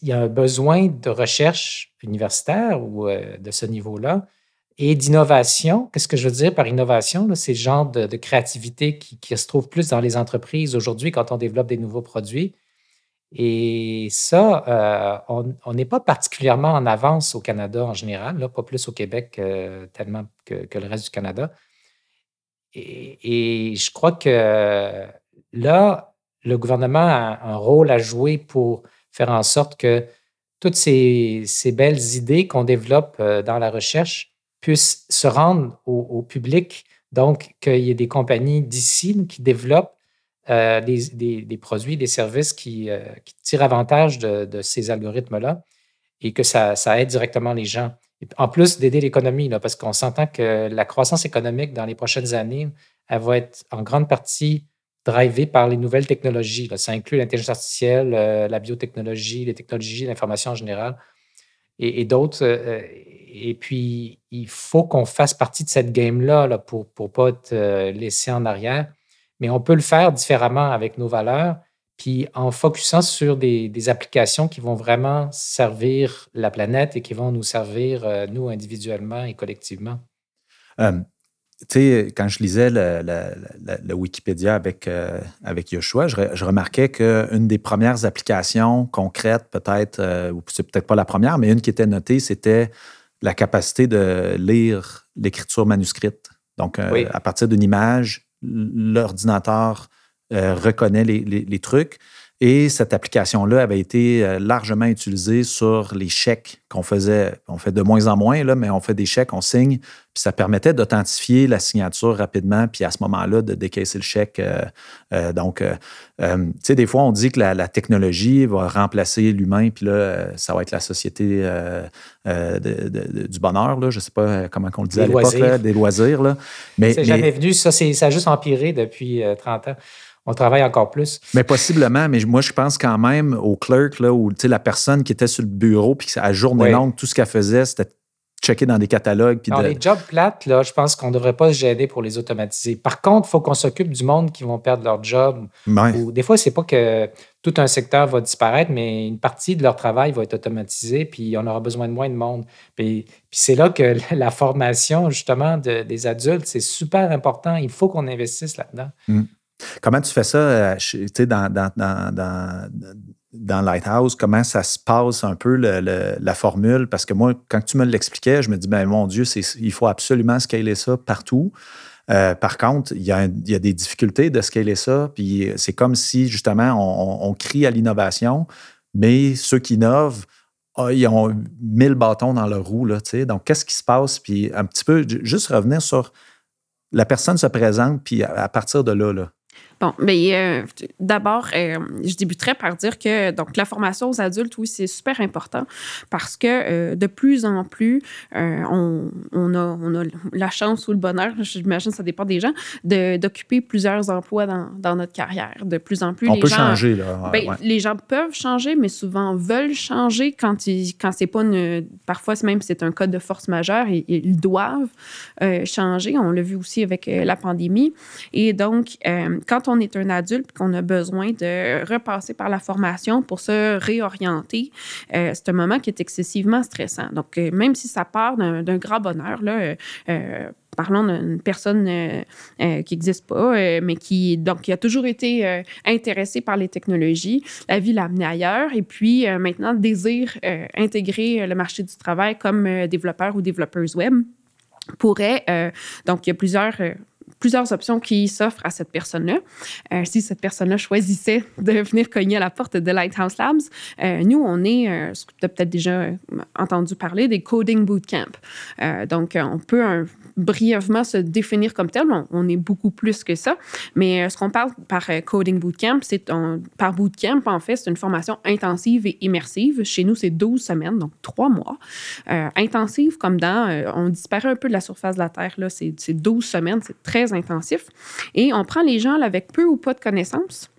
y a un besoin de recherche universitaire ou euh, de ce niveau-là et d'innovation. Qu'est-ce que je veux dire par innovation? C'est le genre de, créativité qui, se trouve plus dans les entreprises aujourd'hui quand on développe des nouveaux produits. Et ça, on n'est pas particulièrement en avance au Canada en général, pas plus au Québec tellement que, le reste du Canada. Et je crois que là, le gouvernement a un rôle à jouer pour faire en sorte que toutes ces, belles idées qu'on développe euh, dans la recherche puissent se rendre au, public. Donc, qu'il y ait des compagnies d'ici qui développent euh, des, produits, des services qui, euh, tirent avantage de, ces algorithmes-là et que ça, aide directement les gens. En plus d'aider l'économie, parce qu'on s'entend que la croissance économique dans les prochaines années, elle va être en grande partie drivé par les nouvelles technologies. Ça inclut l'intelligence artificielle, euh, la biotechnologie, les technologies, l'information en général et, d'autres. Euh, et puis, il faut qu'on fasse partie de cette game-là là, pour ne pas être euh, laissé en arrière. Mais on peut le faire différemment avec nos valeurs, puis en focusant sur des, applications qui vont vraiment servir la planète et qui vont nous servir, nous, individuellement et collectivement sais, quand je lisais le, Wikipédia avec, euh, avec Yoshua, je, remarquais qu'une des premières applications concrètes, peut-être, euh, ou c'est peut-être pas la première, mais une qui était notée, c'était la capacité de lire l'écriture manuscrite. Donc, euh, à partir d'une image, l'ordinateur reconnaît les, les, trucs. Et cette application-là avait été euh, largement utilisée sur les chèques qu'on faisait. On fait de moins en moins, là, mais on fait des chèques, on signe, puis ça permettait d'authentifier la signature rapidement, puis à ce moment-là, de décaisser le chèque. Euh, euh, donc, tu sais, des fois, on dit que la, technologie va remplacer l'humain, puis là, ça va être la société du bonheur, là. je ne sais pas comment on le dit à l'époque, des loisirs. Là. Mais, c'est jamais venu, ça, ça a juste empiré depuis 30 ans on travaille encore plus. Mais possiblement, mais moi, je pense quand même au clerk, là, où la personne qui était sur le bureau, puis à journée longue, tout ce qu'elle faisait, c'était checker dans des catalogues. Dans les jobs plates, là, je pense qu'on ne devrait pas se gêner pour les automatiser. Par contre, il faut qu'on s'occupe du monde qui vont perdre leur job. des fois, c'est pas que tout un secteur va disparaître, mais une partie de leur travail va être automatisée, puis on aura besoin de moins de monde. Puis, c'est là que la formation, justement, des adultes, c'est super important. Il faut qu'on investisse là-dedans. Mm. Comment tu fais ça euh, dans, dans Lighthouse, comment ça se passe un peu la formule? Parce que moi, quand tu me l'expliquais, je me dis, ben mon Dieu, il faut absolument scaler ça partout. Euh, par contre, il y, a, des difficultés de scaler ça, puis c'est comme si justement on, crie à l'innovation, mais ceux qui innovent, ah, ils ont mille bâtons dans leur roue. Là, donc, qu'est-ce qui se passe? Puis un petit peu, juste revenir sur la personne se présente, puis à, partir de là, là Bon, mais euh, d'abord, euh, je débuterai par dire que donc la formation aux adultes, oui, c'est super important parce que euh, de plus en plus, on, on, a, on a la chance ou le bonheur, j'imagine ça dépend des gens, d'occuper plusieurs emplois dans, dans, notre carrière. De plus en plus, on peut changer là. Ben, Les gens peuvent changer, mais souvent veulent changer quand ils, quand c'est pas une, parfois même c'est un code de force majeure et ils doivent changer. On l'a vu aussi avec la pandémie. Et donc, quand on est un adulte qu'on a besoin de repasser par la formation pour se réorienter, euh, c'est un moment qui est excessivement stressant. Donc, euh, même si ça part d'un grand bonheur, là, euh, parlons d'une personne qui n'existe pas, mais qui, donc, qui a toujours été intéressée par les technologies. La vie l'a amené ailleurs et puis maintenant désire intégrer le marché du travail comme développeur ou développeuse web pourrait, donc il y a plusieurs plusieurs options qui s'offrent à cette personne-là. Euh, si cette personne-là choisissait de venir cogner à la porte de Lighthouse Labs, euh, nous, on est, euh, ce que tu as peut-être déjà entendu parler, des Coding Bootcamp. donc, on peut brièvement se définir comme tel. On, est beaucoup plus que ça. Mais ce qu'on parle par Coding Bootcamp, c'est par Bootcamp, en fait, c'est une formation intensive et immersive. Chez nous, c'est 12 semaines, donc trois mois. intensive comme dans, on disparaît un peu de la surface de la Terre, là, c'est 12 semaines, c'est très intensif. Et on prend les gens avec peu ou pas de connaissances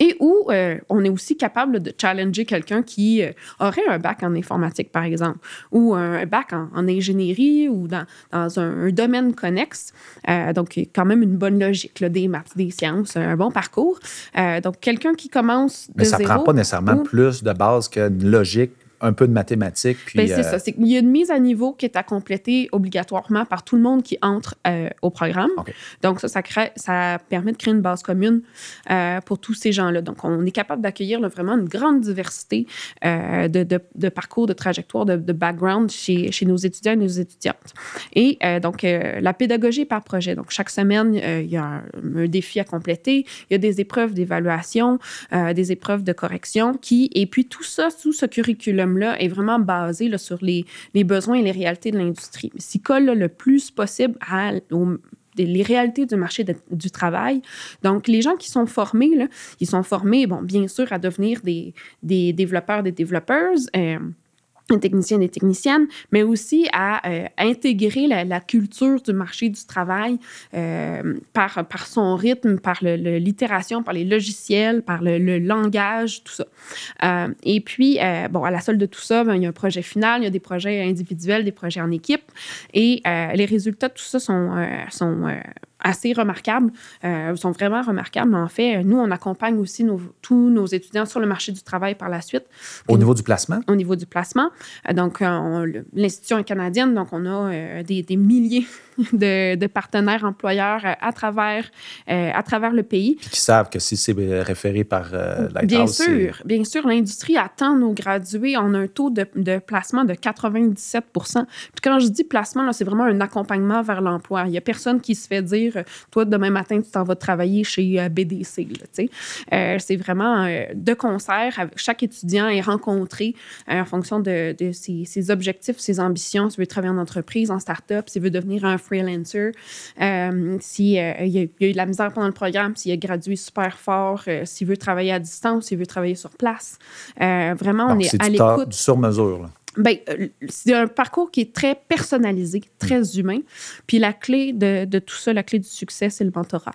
et où euh, on est aussi capable de challenger quelqu'un qui euh, aurait un bac en informatique, par exemple, ou un bac en, ingénierie ou dans, dans un, domaine connexe. Euh, donc, quand même une bonne logique, là, des maths, des sciences, un bon parcours. donc, quelqu'un qui commence de Mais ça ne prend pas nécessairement plus de base qu'une logique un peu de mathématiques. Puis, ben, c'est ça. C'est qu'il y a une mise à niveau qui est à compléter obligatoirement par tout le monde qui entre euh, au programme. Donc, ça, ça, crée, ça permet de créer une base commune euh, pour tous ces gens-là. Donc, on est capable d'accueillir vraiment une grande diversité euh, de, de, de, parcours, de trajectoires, de, de background chez, chez, nos étudiants et nos étudiantes. Et donc, la pédagogie par projet. Donc, chaque semaine, il y a un, un, défi à compléter. Il y a des épreuves d'évaluation, des épreuves de correction qui, et puis tout ça sous ce curriculum là est vraiment basé là, sur les, les, besoins et les réalités de l'industrie. S'il colle le plus possible à, les réalités du marché du travail. Donc, les gens qui sont formés, là, ils sont formés, bon, bien sûr, à devenir des, des développeurs, des développeuses. Euh, des techniciens et techniciennes, mais aussi à euh, intégrer la, culture du marché du travail euh, par, son rythme, par l'itération, par les logiciels, par le, langage, tout ça. Euh, et puis, bon, à la solde de tout ça, ben, il y a un projet final, il y a des projets individuels, des projets en équipe, et les résultats de tout ça sont assez remarquables, euh, sont vraiment remarquables. En fait, nous, on accompagne aussi tous nos étudiants sur le marché du travail par la suite. Au niveau du placement? Au niveau du placement. Euh, donc, euh, l'institution est canadienne, donc on a des, des, milliers de, partenaires employeurs à travers, à travers le pays. Puis qui savent que si c'est référé par Lighthouse... Bien sûr, bien sûr. L'industrie attend nos gradués. On a un taux de, de placement de 97 Puis quand je dis placement, c'est vraiment un accompagnement vers l'emploi. Il n'y a personne qui se fait dire toi, demain matin, tu t'en vas travailler chez euh, BDC. Euh, c'est vraiment euh, de concert. Chaque étudiant est rencontré en fonction de, ses, objectifs, ses ambitions. S'il veut travailler en entreprise, en start-up, s'il veut devenir un freelancer, s'il a, eu de la misère pendant le programme, s'il a gradué super fort, s'il veut travailler à distance, s'il veut travailler sur place. vraiment, on est, à l'écoute. sur mesure. Ben, euh, c'est un parcours qui est très personnalisé, très mm. humain. Puis la clé de, tout ça, la clé du succès, c'est le mentorat.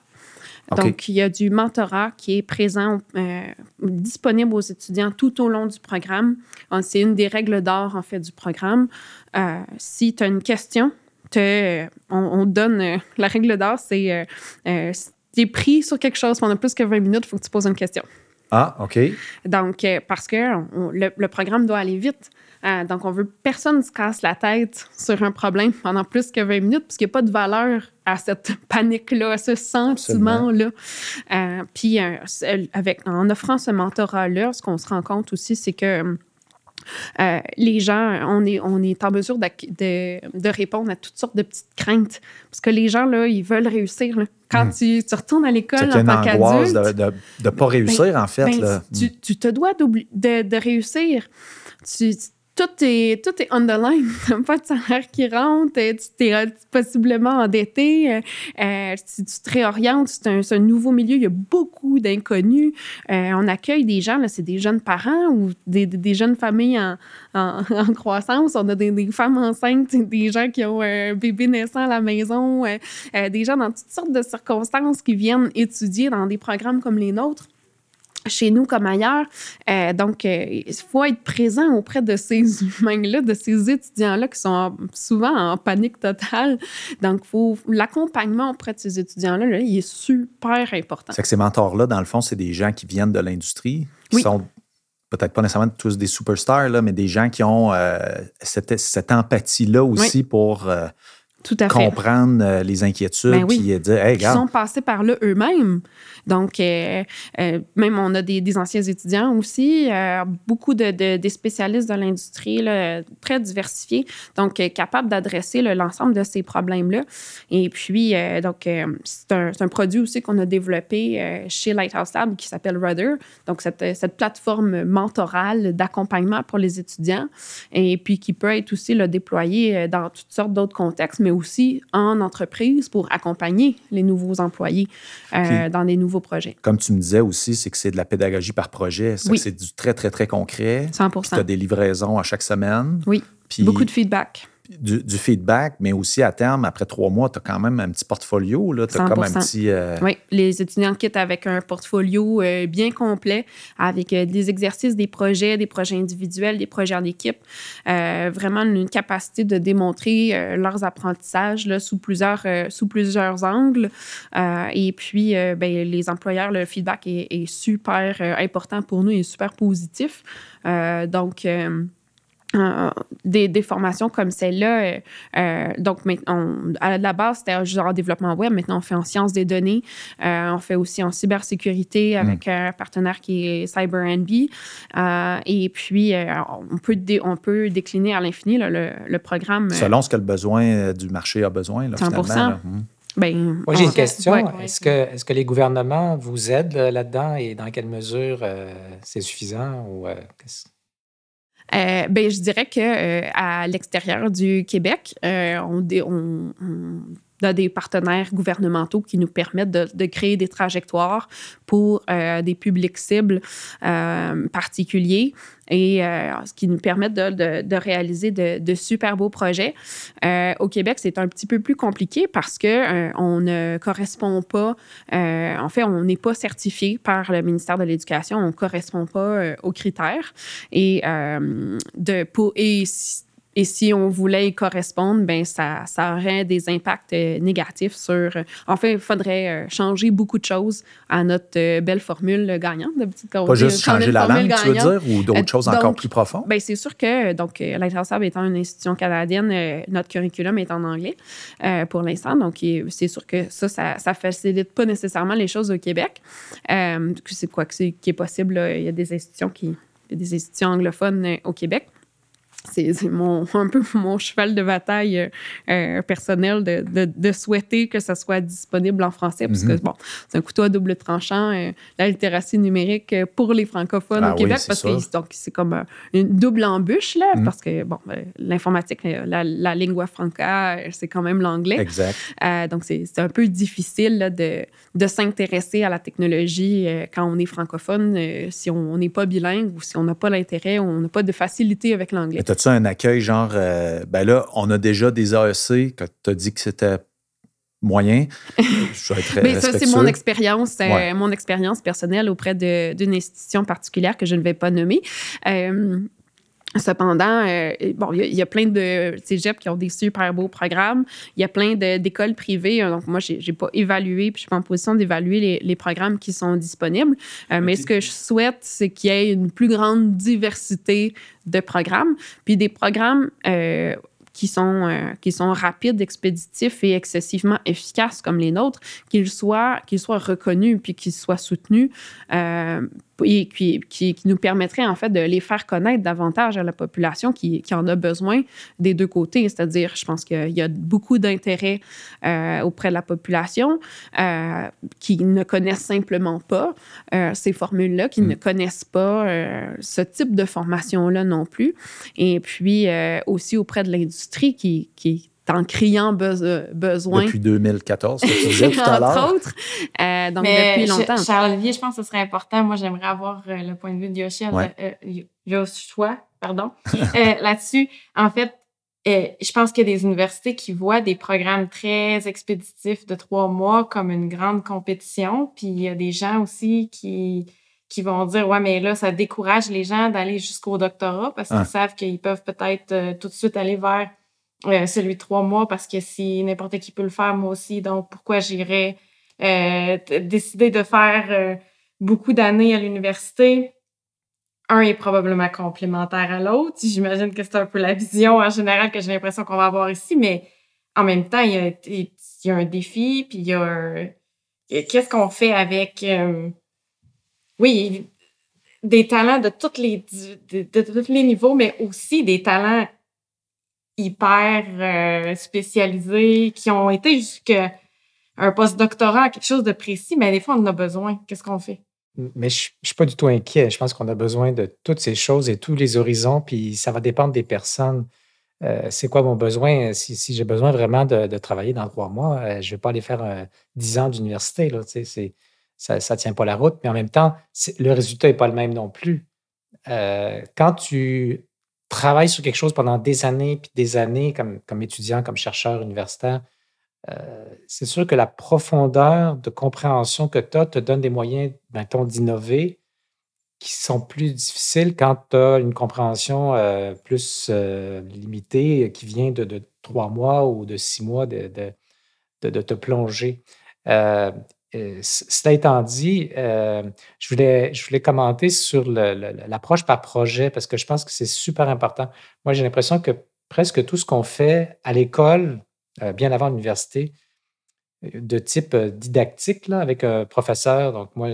Donc, il y a du mentorat qui est présent, euh, disponible aux étudiants tout au long du programme. C'est une des règles d'or, en fait, du programme. Euh, si tu as une question, on, on, donne la règle d'or, c'est si tu es pris sur quelque chose pendant plus que 20 minutes, il faut que tu poses une question. Ah, OK. Donc, parce que le, programme doit aller vite. Euh, donc, on veut personne ne se casse la tête sur un problème pendant plus que 20 minutes, puisqu'il n'y a pas de valeur à cette panique-là, à ce sentiment-là. Euh, puis, euh, avec, en offrant ce mentorat-là, ce qu'on se rend compte aussi, c'est que euh, les gens, on est, on est en mesure de, de, répondre à toutes sortes de petites craintes. Parce que les gens, là, ils veulent réussir. Quand hmm. tu, tu, retournes à l'école en tant qu'adulte... de ne pas réussir, ben, en fait. Ben, là. Tu, tu, te dois de, de réussir. Tu, tout est, tout est on the line. Tu pas de salaire qui rentre, tu es possiblement endetté, euh, euh, tu, te réorientes, c'est un, nouveau milieu, il y a beaucoup d'inconnus. Euh, on accueille des gens, là, c'est des jeunes parents ou des, des jeunes familles en, en, croissance. On a des, des, femmes enceintes, des gens qui ont un bébé naissant à la maison, des gens dans toutes sortes de circonstances qui viennent étudier dans des programmes comme les nôtres chez nous comme ailleurs. Euh, donc, euh, il faut être présent auprès de ces humains-là, de ces étudiants-là qui sont souvent en panique totale. Donc, faut, l'accompagnement auprès de ces étudiants-là, là, il est super important. C'est que ces mentors-là, dans le fond, c'est des gens qui viennent de l'industrie, qui sont peut-être pas nécessairement tous des superstars, là, mais des gens qui ont euh, cette, cette empathie-là aussi pour tout à comprendre euh, les inquiétudes, ben puis dire, hey, Ils sont passés par là eux-mêmes. Donc, euh, euh, même on a des, anciens étudiants aussi, beaucoup de, des spécialistes de l'industrie, très diversifiés, donc capables d'adresser l'ensemble de ces problèmes-là. Et puis, donc, c'est un, un, produit aussi qu'on a développé chez Lighthouse Lab qui s'appelle Rudder, donc cette, cette plateforme mentorale d'accompagnement pour les étudiants, et puis qui peut être aussi le déployé dans toutes sortes d'autres contextes, mais aussi en entreprise pour accompagner les nouveaux employés euh, dans des nouveaux projets. Comme tu me disais aussi, c'est que c'est de la pédagogie par projet. C'est du très, très, très concret. 100 Tu as des livraisons à chaque semaine. Oui. Beaucoup de feedback du, feedback, mais aussi à terme, après trois mois, tu as quand même un petit portfolio. Tu as comme un petit. Euh, oui, les étudiants quittent avec un portfolio euh, bien complet, avec euh, des exercices, des projets, des projets individuels, des projets en équipe. vraiment une capacité de démontrer leurs apprentissages là, sous, plusieurs, sous plusieurs angles. et puis, ben, les employeurs, le feedback est, est super important pour nous et super positif. donc, des, des, formations comme celle-là. Euh, euh, donc, à la base, c'était genre en développement web. Maintenant, on fait en sciences des données. Euh, on fait aussi en cybersécurité avec mm. un partenaire qui est CyberNB. et puis, on, peut on peut décliner à l'infini le, le, programme. Selon ce que le besoin du marché a besoin. Là, 100 mm. Ben, Moi, j'ai une question. Est-ce que, est que les gouvernements vous aident là-dedans et dans quelle mesure c'est suffisant? Ou, euh, ben, je dirais que euh, à l'extérieur du Québec, euh, on, on, on, des partenaires gouvernementaux qui nous permettent de, créer des trajectoires pour des publics cibles particuliers et euh, ce qui nous permet de, de, réaliser de, de, super beaux projets. Euh, au Québec, c'est un petit peu plus compliqué parce que euh, on ne correspond pas, en fait, on n'est pas certifié par le ministère de l'Éducation, on ne correspond pas aux critères. Et, de, pour, et et si on voulait y correspondre, ben ça, ça aurait des impacts euh, négatifs sur. Euh, en fait, il faudrait euh, changer beaucoup de choses à notre belle formule gagnante. Pas juste changer la langue, tu veux dire, ou d'autres choses encore plus profondes? Ben, c'est sûr que, donc, l'Intersab étant une institution canadienne, notre curriculum est en anglais pour l'instant. Donc, c'est sûr que ça, ça, ça facilite pas nécessairement les choses au Québec. c'est quoi que qui est possible? Il y a des institutions qui. des institutions anglophones au Québec c'est mon, un peu mon cheval de bataille euh, euh, personnel de, de, de, souhaiter que ça soit disponible en français, parce que, mhm. bon, c'est un couteau à double tranchant, euh, la littératie numérique pour les francophones ah au Québec, parce que donc, c'est comme une double embûche, là, mhm. parce que, bon, l'informatique, la, la, lingua franca, c'est quand même l'anglais. Exact. donc, c'est un peu difficile là, de, de s'intéresser à la technologie quand on est francophone, si on n'est pas bilingue ou si on n'a pas l'intérêt, on n'a pas de facilité avec l'anglais as-tu un accueil genre, euh, ben là, on a déjà des AEC, que tu as dit que c'était moyen. Je vais être Mais ça, c'est mon expérience, euh, mon expérience personnelle auprès d'une institution particulière que je ne vais pas nommer. Euh, Cependant, euh, bon, il y, a plein de cégeps qui ont des super beaux programmes. Il y a plein d'écoles privées. Hein, donc, moi, je n'ai pas évalué, puis je suis pas en position d'évaluer les, programmes qui sont disponibles. Euh, mais ce que je souhaite, c'est qu'il y ait une plus grande diversité de programmes. Puis des programmes euh, qui sont, qui sont rapides, expéditifs et excessivement efficaces comme les nôtres, qu'ils soient, qu'ils soient reconnus puis qu'ils soient soutenus et qui, qui, nous permettrait en fait de les faire connaître davantage à la population qui, qui en a besoin des deux côtés. C'est-à-dire, je pense qu'il y a beaucoup d'intérêt euh, auprès de la population euh, qui ne connaissent simplement pas euh, ces formules-là, qui mm. ne connaissent pas ce type de formation-là non plus. Et puis aussi auprès de l'industrie qui, qui en criant besoin. Depuis 2014, que tu disais tout à l'heure. Entre autres. Euh, donc, depuis longtemps. Charles-Olivier, je pense que ce serait important. Moi, j'aimerais avoir euh, le point de vue de Yoshi, euh, Joshua, pardon, là-dessus. En fait, je pense qu'il y a des universités qui voient des programmes très expéditifs de trois mois comme une grande compétition. Puis il y a des gens aussi qui, qui vont dire Ouais, mais là, ça décourage les gens d'aller jusqu'au doctorat parce qu'ils ah. savent qu'ils peuvent peut-être tout de suite aller vers euh, celui de trois mois parce que si n'importe qui peut le faire, moi aussi, donc pourquoi j'irais euh, décider de faire euh, beaucoup d'années à l'université? Un est probablement complémentaire à l'autre. J'imagine que c'est un peu la vision en général que j'ai l'impression qu'on va avoir ici, mais en même temps, il y a, y un défi, puis il y a qu'est-ce qu'on fait avec oui, des talents de tous les de, tous les niveaux, mais aussi des talents hyper euh, spécialisés, qui ont été jusqu'à un post-doctorat, quelque chose de précis, mais des fois, on en a besoin. Qu'est-ce qu'on fait? Mais je ne suis pas du tout inquiet. Je pense qu'on a besoin de toutes ces choses et tous les horizons, puis ça va dépendre des personnes. Euh, c'est quoi mon besoin? Si, si j'ai besoin vraiment de, travailler dans trois mois, euh, je ne vais pas aller faire dix ans d'université. Là, ça ne tient pas la route, mais en même temps, le résultat n'est pas le même non plus. quand tu travailles sur quelque chose pendant des années, puis des années comme, comme étudiant, comme chercheur universitaire, euh, c'est sûr que la profondeur de compréhension que tu as te donne des moyens, mettons, d'innover qui sont plus difficiles quand tu as une compréhension euh, plus euh, limitée qui vient de, trois mois ou de six mois de, de, de te plonger. Euh, cela étant dit, euh, je, voulais, commenter sur l'approche par projet parce que je pense que c'est super important. Moi, j'ai l'impression que presque tout ce qu'on fait à l'école, euh, bien avant l'université, de type didactique, là, avec un professeur, donc moi,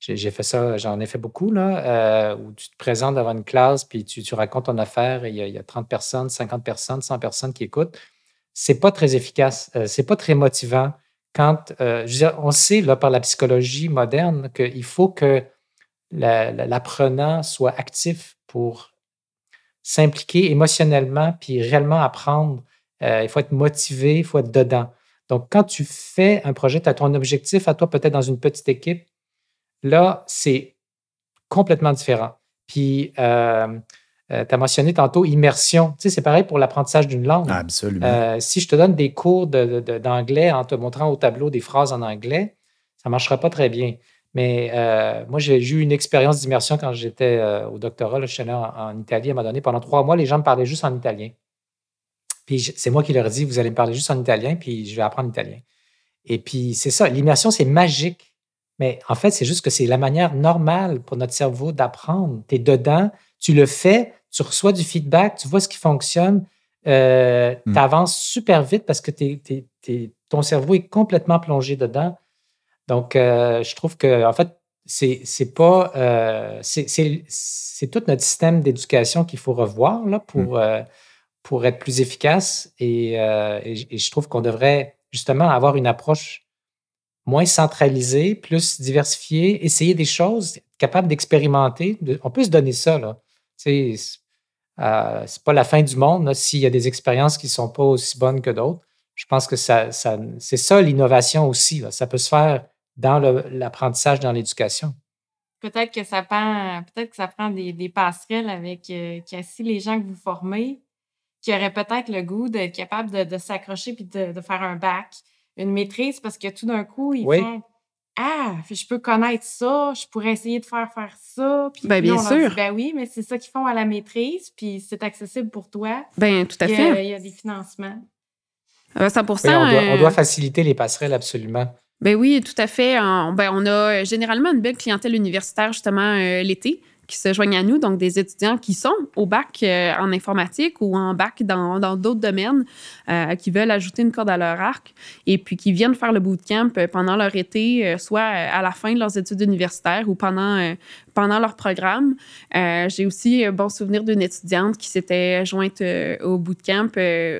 j'ai fait ça, j'en ai fait beaucoup, là, où tu te présentes devant une classe, puis tu, racontes ton affaire, et il y, a, il y, a, 30 personnes, 50 personnes, 100 personnes qui écoutent. C'est pas très efficace, c'est pas très motivant quand, euh, je veux dire, on sait par la psychologie moderne qu'il faut que l'apprenant soit actif pour s'impliquer émotionnellement puis réellement apprendre. Euh, il faut être motivé, il faut être dedans. Donc, quand tu fais un projet, tu as ton objectif à toi, peut-être dans une petite équipe, là, c'est complètement différent. Puis, euh, euh, tu as mentionné tantôt immersion. Tu sais, c'est pareil pour l'apprentissage d'une langue. Absolument. Euh, si je te donne des cours d'anglais en te montrant au tableau des phrases en anglais, ça ne marchera pas très bien. Mais euh, moi, j'ai eu une expérience d'immersion quand j'étais au doctorat. je suis allé en, Italie à un moment donné. Pendant trois mois, les gens me parlaient juste en italien. Puis c'est moi qui leur dis, vous allez me parler juste en italien, puis je vais apprendre l'italien. Et puis c'est ça, l'immersion, c'est magique. Mais en fait, c'est juste que c'est la manière normale pour notre cerveau d'apprendre. Tu es dedans, tu le fais, tu reçois du feedback, tu vois ce qui fonctionne, euh, hmm. tu avances super vite parce que ton cerveau est complètement plongé dedans. Donc, euh, je trouve que, en fait, c'est pas. Euh, c'est tout notre système d'éducation qu'il faut revoir là, pour, hmm. pour être plus efficace. Et, et je trouve qu'on devrait justement avoir une approche moins centralisée, plus diversifiée, essayer des choses, capable d'expérimenter. On peut se donner ça. Là. C'est euh, c'est pas la fin du monde s'il y a des expériences qui ne sont pas aussi bonnes que d'autres. Je pense que ça, ça c'est ça l'innovation aussi. Ça peut se faire dans l'apprentissage, dans l'éducation. Peut-être que ça prend, peut-être que ça prend des, des passerelles avec euh, les gens que vous formez, qui auraient peut-être le goût d'être capable de, de s'accrocher puis de, de, faire un bac, une maîtrise, parce que tout d'un coup, ils font ah, je peux connaître ça, je pourrais essayer de faire faire ça. Puis ben, bien sûr. ben oui, mais c'est ça qu'ils font à la maîtrise, puis c'est accessible pour toi. Ben tout à fait. Il y a des financements. 100 oui, on, doit, faciliter les passerelles, absolument. Ben oui, tout à fait. ben, on a généralement une belle clientèle universitaire, justement, l'été qui se joignent à nous, donc des étudiants qui sont au bac euh, en informatique ou en bac dans d'autres domaines, euh, qui veulent ajouter une corde à leur arc et puis qui viennent faire le bootcamp euh, pendant leur été, soit à la fin de leurs études universitaires ou pendant, pendant leur programme. J'ai aussi un bon souvenir d'une étudiante qui s'était jointe au bootcamp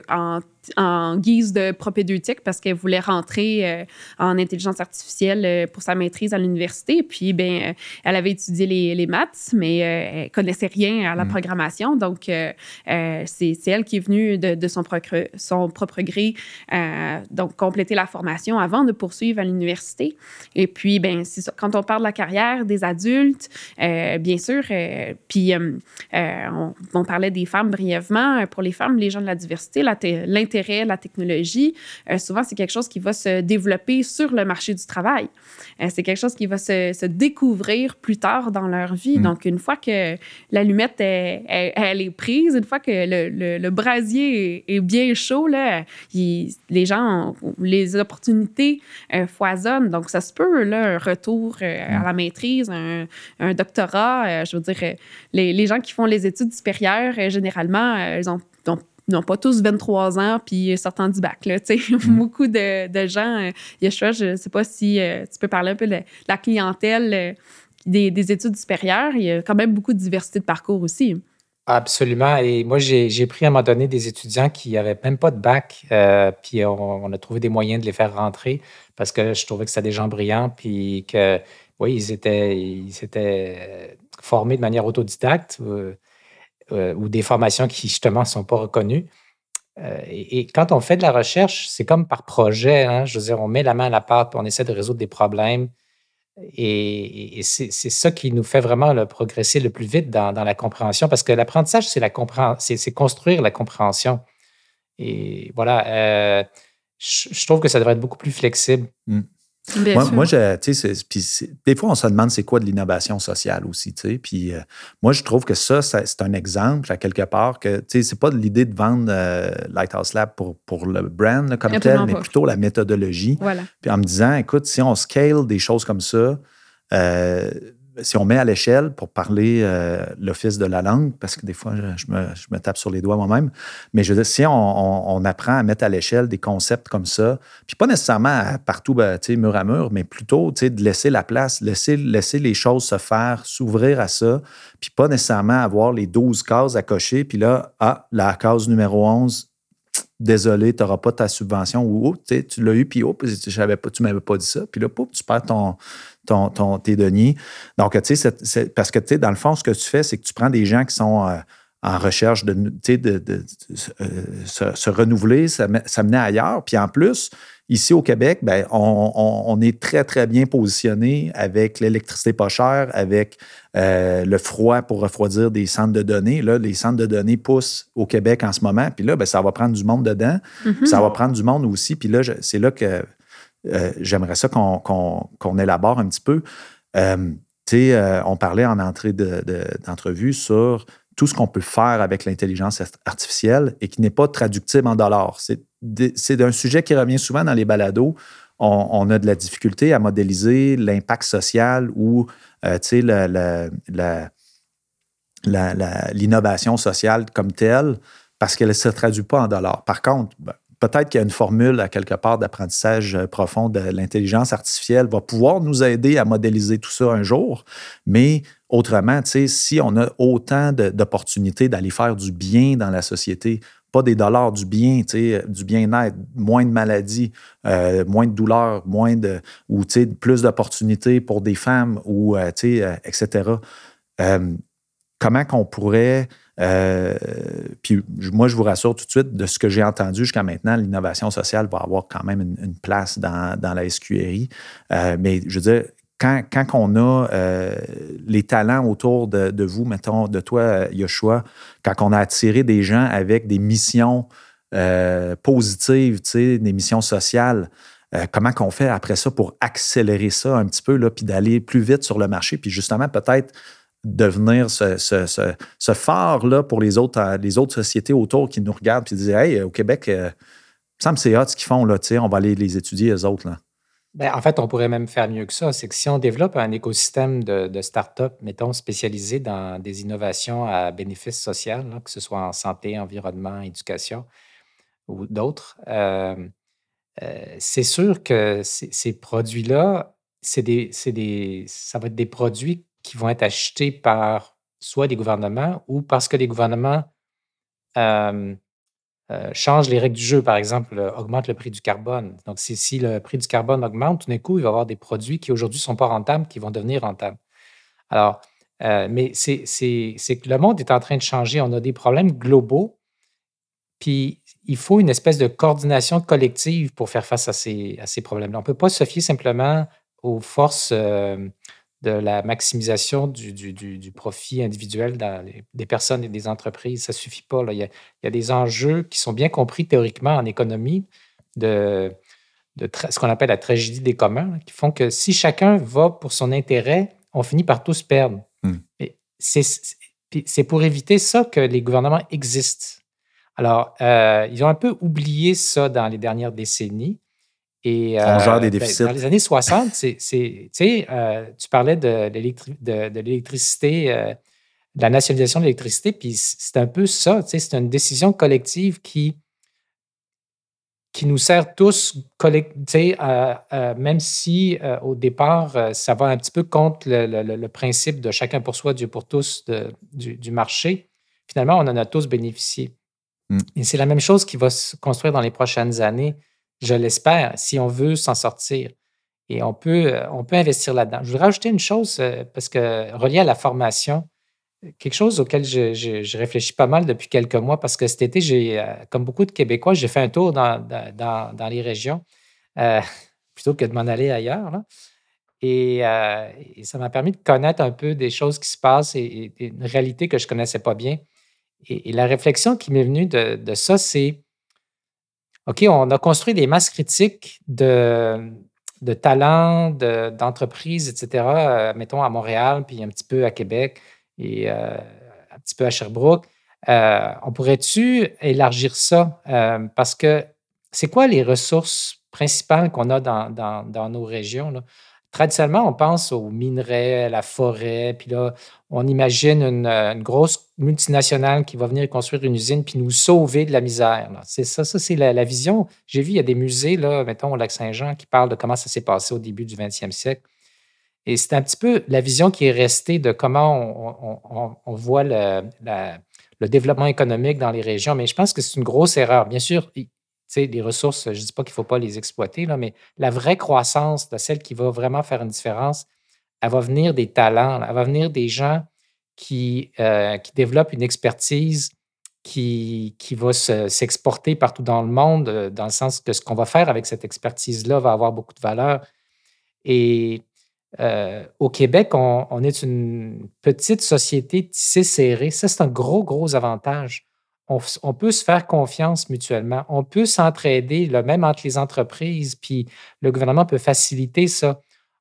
en en guise de propédeutique parce qu'elle voulait rentrer euh, en intelligence artificielle euh, pour sa maîtrise à l'université. Puis, ben, euh, elle avait étudié les, les maths, mais elle connaissait rien à la mm. programmation. Donc, c'est elle qui est venue de, de son, propre, son propre gré, donc compléter la formation avant de poursuivre à l'université. Et puis, ben, c'est. Quand on parle de la carrière des adultes, bien sûr, puis on, on, parlait des femmes brièvement. Pour les femmes, les gens de la diversité, l'intérêt la technologie, euh, souvent, c'est quelque chose qui va se développer sur le marché du travail. Euh, c'est quelque chose qui va se, découvrir plus tard dans leur vie. Mm. Donc, une fois que l'allumette est, elle est prise, une fois que le, le, brasier est, bien chaud, là, les gens, les opportunités euh, foisonnent. Donc, ça se peut, là, un retour à mm. la maîtrise, un, un doctorat. je veux dire, les, les, gens qui font les études supérieures, généralement, ils ont non pas tous 23 ans puis sortant du bac. Là, mm. Beaucoup de, de gens, euh, je ne sais pas si euh, tu peux parler un peu de la clientèle euh, des, des, études supérieures. Il y a quand même beaucoup de diversité de parcours aussi. Absolument. Et moi, j'ai pris à un moment donné des étudiants qui n'avaient même pas de bac, puis on, a trouvé des moyens de les faire rentrer parce que je trouvais que c'était des gens brillants, puis que, oui, ils étaient, étaient formés de manière autodidacte. Euh, ou des formations qui, justement, ne sont pas reconnues. Euh, et, quand on fait de la recherche, c'est comme par projet. Hein. je veux dire, on met la main à la pâte, on essaie de résoudre des problèmes. Et, c'est ça qui nous fait vraiment progresser le plus vite dans, la compréhension, parce que l'apprentissage, c'est construire la compréhension. Et voilà, euh, je, trouve que ça devrait être beaucoup plus flexible. Mmh moi, moi je, des fois, on se demande c'est quoi de l'innovation sociale aussi. Puis euh, moi, je trouve que ça, c'est un exemple, à quelque part, que c'est pas l'idée de vendre euh, Lighthouse Lab pour, pour le brand comme tel, mais plutôt la méthodologie. Puis en me disant, écoute, si on scale des choses comme ça, euh, si on met à l'échelle pour parler euh, l'office de la langue, parce que des fois, je, me, tape sur les doigts moi-même, mais je veux dire, si on, apprend à mettre à l'échelle des concepts comme ça, puis pas nécessairement partout, ben, mur à mur, mais plutôt de laisser la place, laisser, laisser les choses se faire, s'ouvrir à ça, puis pas nécessairement avoir les 12 cases à cocher, puis là, ah, la case numéro 11, désolé, tu n'auras pas ta subvention, ou oh, tu l'as eu, puis oh, tu ne m'avais pas dit ça, puis là, tu perds ton ton, ton, tes deniers. Donc, tu sais, parce que, tu sais, dans le fond, ce que tu fais, c'est que tu prends des gens qui sont euh, en recherche de, de, de euh, se, renouveler, s'amener ailleurs. Puis en plus, ici au Québec, ben, on, est très, très bien positionné avec l'électricité pas chère, avec euh, le froid pour refroidir des centres de données. Là, les centres de données poussent au Québec en ce moment. Puis là, ben, ça va prendre du monde dedans. Mm-hmm. Ça va prendre du monde aussi. Puis là, c'est là que euh, j'aimerais ça qu'on élabore un petit peu. Euh, euh, on parlait en entrée d'entrevue sur tout ce qu'on peut faire avec l'intelligence artificielle et qui n'est pas traductible en dollars. C'est un sujet qui revient souvent dans les balados. On, a de la difficulté à modéliser l'impact social ou l'innovation sociale comme telle parce qu'elle ne se traduit pas en dollars. Par contre, ben, peut-être qu'il y a une formule à quelque part d'apprentissage euh, profond de l'intelligence artificielle va pouvoir nous aider à modéliser tout ça un jour. Mais autrement, si on a autant d'opportunités d'aller faire du bien dans la société, pas des dollars, du bien, du bien-être, moins de maladies, euh, moins de douleurs, moins de, ou plus d'opportunités pour des femmes, ou, euh, etc. comment qu'on pourrait euh, puis moi, je vous rassure tout de suite, de ce que j'ai entendu jusqu'à maintenant, l'innovation sociale va avoir quand même une, place dans, la SQRI. Euh, mais je veux dire, quand, quand on a euh, les talents autour de, vous, mettons, de toi, Yoshua, quand on a attiré des gens avec des missions positives, des missions sociales, comment qu'on fait après ça pour accélérer ça un petit peu, puis d'aller plus vite sur le marché, puis justement peut-être devenir ce, ce, phare-là pour les autres, euh, les autres sociétés autour qui nous regardent puis disent Hey, au Québec, euh, ça me c'est hot ce qu'ils font, là, on va aller les étudier, eux autres. Là. Ben, en fait, on pourrait même faire mieux que ça. C'est que si on développe un écosystème de, de start-up, mettons, spécialisé dans des innovations à bénéfice social, que ce soit en santé, environnement, éducation ou d'autres, euh, c'est sûr que ces produits-là, c'est des, des, ça va être des produits qui vont être achetés par soit des gouvernements ou parce que les gouvernements euh, changent les règles du jeu, par exemple, augmentent le prix du carbone. Donc, si, le prix du carbone augmente, tout d'un coup, il va y avoir des produits qui aujourd'hui ne sont pas rentables qui vont devenir rentables. Alors, euh, mais c'est que le monde est en train de changer. On a des problèmes globaux, puis il faut une espèce de coordination collective pour faire face à ces, à ces problèmes-là. On ne peut pas se fier simplement aux forces euh, de la maximisation du, du, profit individuel dans des personnes et des entreprises. Ça ne suffit pas. Il, y a, des enjeux qui sont bien compris théoriquement en économie de, de ce qu'on appelle la tragédie des communs, qui font que si chacun va pour son intérêt, on finit par tous perdre. Hmm. C'est pour éviter ça que les gouvernements existent. Alors, euh, ils ont un peu oublié ça dans les dernières décennies. Et, On gère des euh, ben, déficits. dans les années 60, c'est, euh, tu parlais de, de, l'électricité, euh, de la nationalisation de l'électricité, puis c'est un peu ça. C'est une décision collective qui, qui nous sert tous, même si au départ, ça va un petit peu contre le, principe de chacun pour soi, Dieu pour tous du, du, marché. Finalement, on en a tous bénéficié. Mm. Et c'est la même chose qui va se construire dans les prochaines années je l'espère, si on veut s'en sortir. Et on peut, euh, on peut investir là-dedans. Je voudrais rajouter une chose, euh, parce que relié à la formation, quelque chose auquel je, réfléchis pas mal depuis quelques mois, parce que cet été, euh, comme beaucoup de Québécois, j'ai fait un tour dans, dans, les régions, plutôt que de m'en aller ailleurs. Et, ça m'a permis de connaître un peu des choses qui se passent et, une réalité que je ne connaissais pas bien. Et, la réflexion qui m'est venue de, de ça, c'est OK, on a construit des masses critiques de, de talents, d'entreprises, etc., euh, mettons à Montréal, puis un petit peu à Québec et euh, un petit peu à Sherbrooke. Euh, on pourrait-tu élargir ça? parce que c'est quoi les ressources principales qu'on a dans, nos régions? Traditionnellement, on pense aux minerais, à la forêt, puis là, on imagine une, grosse multinationale qui va venir construire une usine puis nous sauver de la misère. C'est ça, ça c'est la, vision. J'ai vu, il y a des musées, là, mettons au Lac-Saint-Jean, qui parlent de comment ça s'est passé au début du 20e siècle. Et c'est un petit peu la vision qui est restée de comment on, voit le, développement économique dans les régions. Mais je pense que c'est une grosse erreur. Bien sûr, les ressources, je ne dis pas qu'il ne faut pas les exploiter, là, mais la vraie croissance de celle qui va vraiment faire une différence, elle va venir des talents, elle va venir des gens qui, euh, qui développent une expertise qui, qui va s'exporter partout dans le monde, euh, dans le sens que ce qu'on va faire avec cette expertise-là va avoir beaucoup de valeur. Et euh, au Québec, on, on, est une petite société tissée serrée. Ça, c'est un gros, gros avantage on, peut se faire confiance mutuellement. On peut s'entraider, même entre les entreprises, puis le gouvernement peut faciliter ça.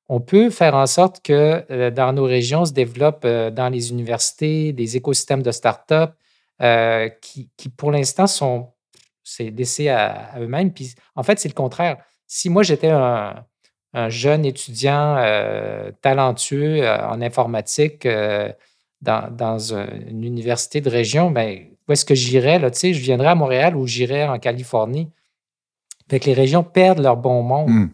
On peut faire en sorte que euh, dans nos régions se développent euh, dans les universités des écosystèmes de start-up euh, qui, pour l'instant, sont laissés à, eux-mêmes. Puis en fait, c'est le contraire. Si moi, j'étais un, jeune étudiant talentueux en informatique dans, une université de région, ben, où est-ce que j'irais? Là, je viendrais à Montréal ou j'irais en Californie. Fait que les régions perdent leur bon monde. Hmm.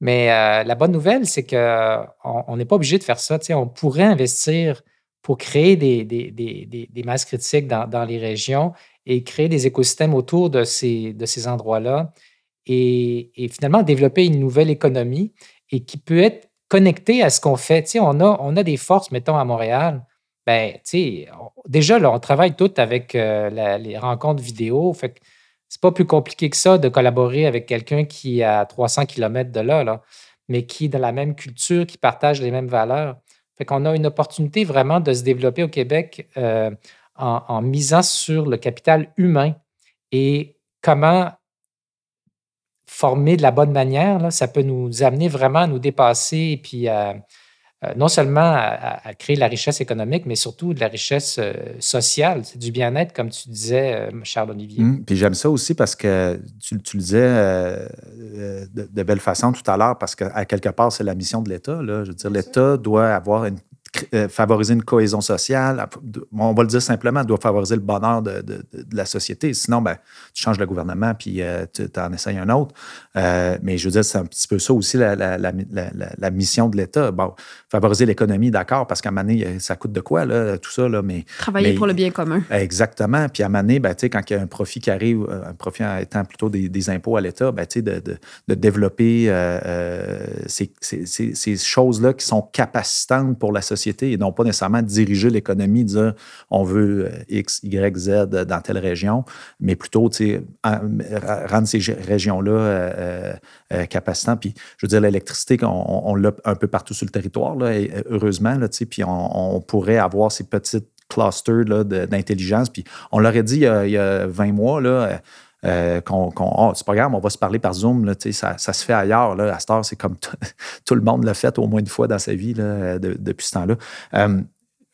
Mais euh, la bonne nouvelle, c'est qu'on n'est pas obligé de faire ça. On pourrait investir pour créer des, des, masses critiques dans, les régions et créer des écosystèmes autour de ces, de ces endroits-là et, finalement développer une nouvelle économie et qui peut être connectée à ce qu'on fait. on a, on a des forces, mettons, à Montréal ben, tu sais, déjà, on travaille tout avec euh, les rencontres vidéo. Fait que c'est pas plus compliqué que ça de collaborer avec quelqu'un qui est à 300 km de là, mais qui est dans la même culture, qui partage les mêmes valeurs. Fait qu'on a une opportunité vraiment de se développer au Québec euh, en, misant sur le capital humain et comment formé de la bonne manière, ça peut nous amener vraiment à nous dépasser et à, non seulement à, créer de la richesse économique, mais surtout de la richesse euh, sociale. C'est du bien-être, comme tu disais, euh, Charles-Olivier. Mmh. puis j'aime ça aussi parce que tu, le disais de, belle façon tout à l'heure, parce qu'à quelque part, c'est la mission de l'État. Je veux dire, l'État doit avoir une euh, favoriser une cohésion sociale. On va le dire simplement, doit favoriser le bonheur de, la société. Sinon, ben, tu changes le gouvernement puis euh, tu en essayes un autre. Euh, mais je veux dire, c'est un petit peu ça aussi la, mission de l'État. Bon, favoriser l'économie, d'accord, parce qu'à donné, ça coûte de quoi, là, tout ça. Là, mais, Travailler pour le bien commun. Exactement. Puis à donné, ben, quand il y a un profit qui arrive, un profit étant plutôt des, impôts à l'État, ben, de, de, développer ces, ces choses-là qui sont capacitantes pour la société et non pas nécessairement diriger l'économie, dire on veut euh, X, Y, Z dans telle région, mais plutôt rendre ces régions-là euh, euh, capacitantes. Puis, je veux dire, l'électricité, on, l'a un peu partout sur le territoire, là, heureusement, puis on, pourrait avoir ces petites clusters d'intelligence. Puis, on l'aurait dit il y, a, 20 mois, là, qu'on, oh, c'est pas grave, on va se parler par Zoom, là, ça, ça se fait ailleurs. Là, à cette heure, c'est comme tout le monde l'a fait au moins une fois dans sa vie là, depuis ce temps-là. Euh,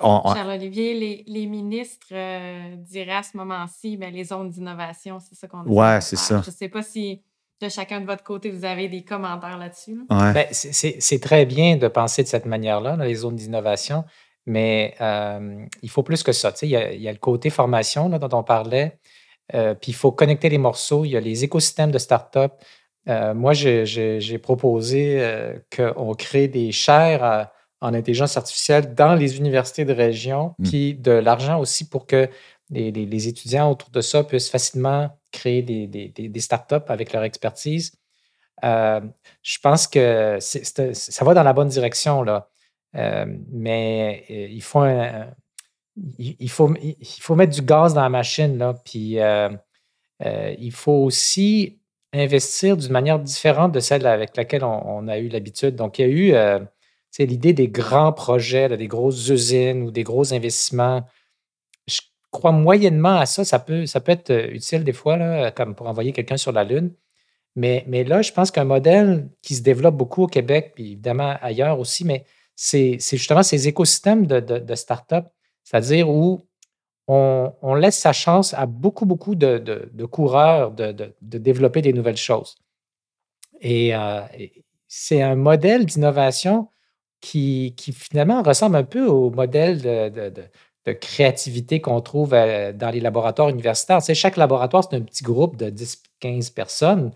Charles-Olivier, les, ministres euh, diraient à ce moment-ci, ben, les zones d'innovation, c'est ça qu'on dit. Oui, c'est ça. Je ne sais pas si de chacun de votre côté, vous avez des commentaires là-dessus. Ben, c'est très bien de penser de cette manière-là, dans les zones d'innovation, mais euh, il faut plus que ça. Il y, a, il y, a le côté formation là, dont on parlait. Euh, puis il faut connecter les morceaux. Il y a les écosystèmes de start-up. Euh, moi, j'ai proposé euh, qu'on crée des chaires en intelligence artificielle dans les universités de région, mmh. puis de l'argent aussi pour que les, étudiants autour de ça puissent facilement créer des, des, des start-up avec leur expertise. je pense que ça va dans la bonne direction, là. mais il faut un, il, faut, il faut mettre du gaz dans la machine, là, puis euh, euh, il faut aussi investir d'une manière différente de celle avec laquelle on, a eu l'habitude. Donc, il y a eu euh, l'idée des grands projets, des grosses usines ou des gros investissements. Je crois moyennement à ça. Ça peut, ça peut être utile des fois, là, comme pour envoyer quelqu'un sur la Lune. Mais, mais là, je pense qu'un modèle qui se développe beaucoup au Québec, puis évidemment ailleurs aussi, mais c'est justement ces écosystèmes de, de, de start-up c'est-à-dire où on, laisse sa chance à beaucoup, beaucoup de, coureurs de, développer des nouvelles choses. Et, euh, c'est un modèle d'innovation qui, finalement ressemble un peu au modèle de, créativité qu'on trouve euh, dans les laboratoires universitaires. Tu chaque laboratoire, c'est un petit groupe de 10-15 personnes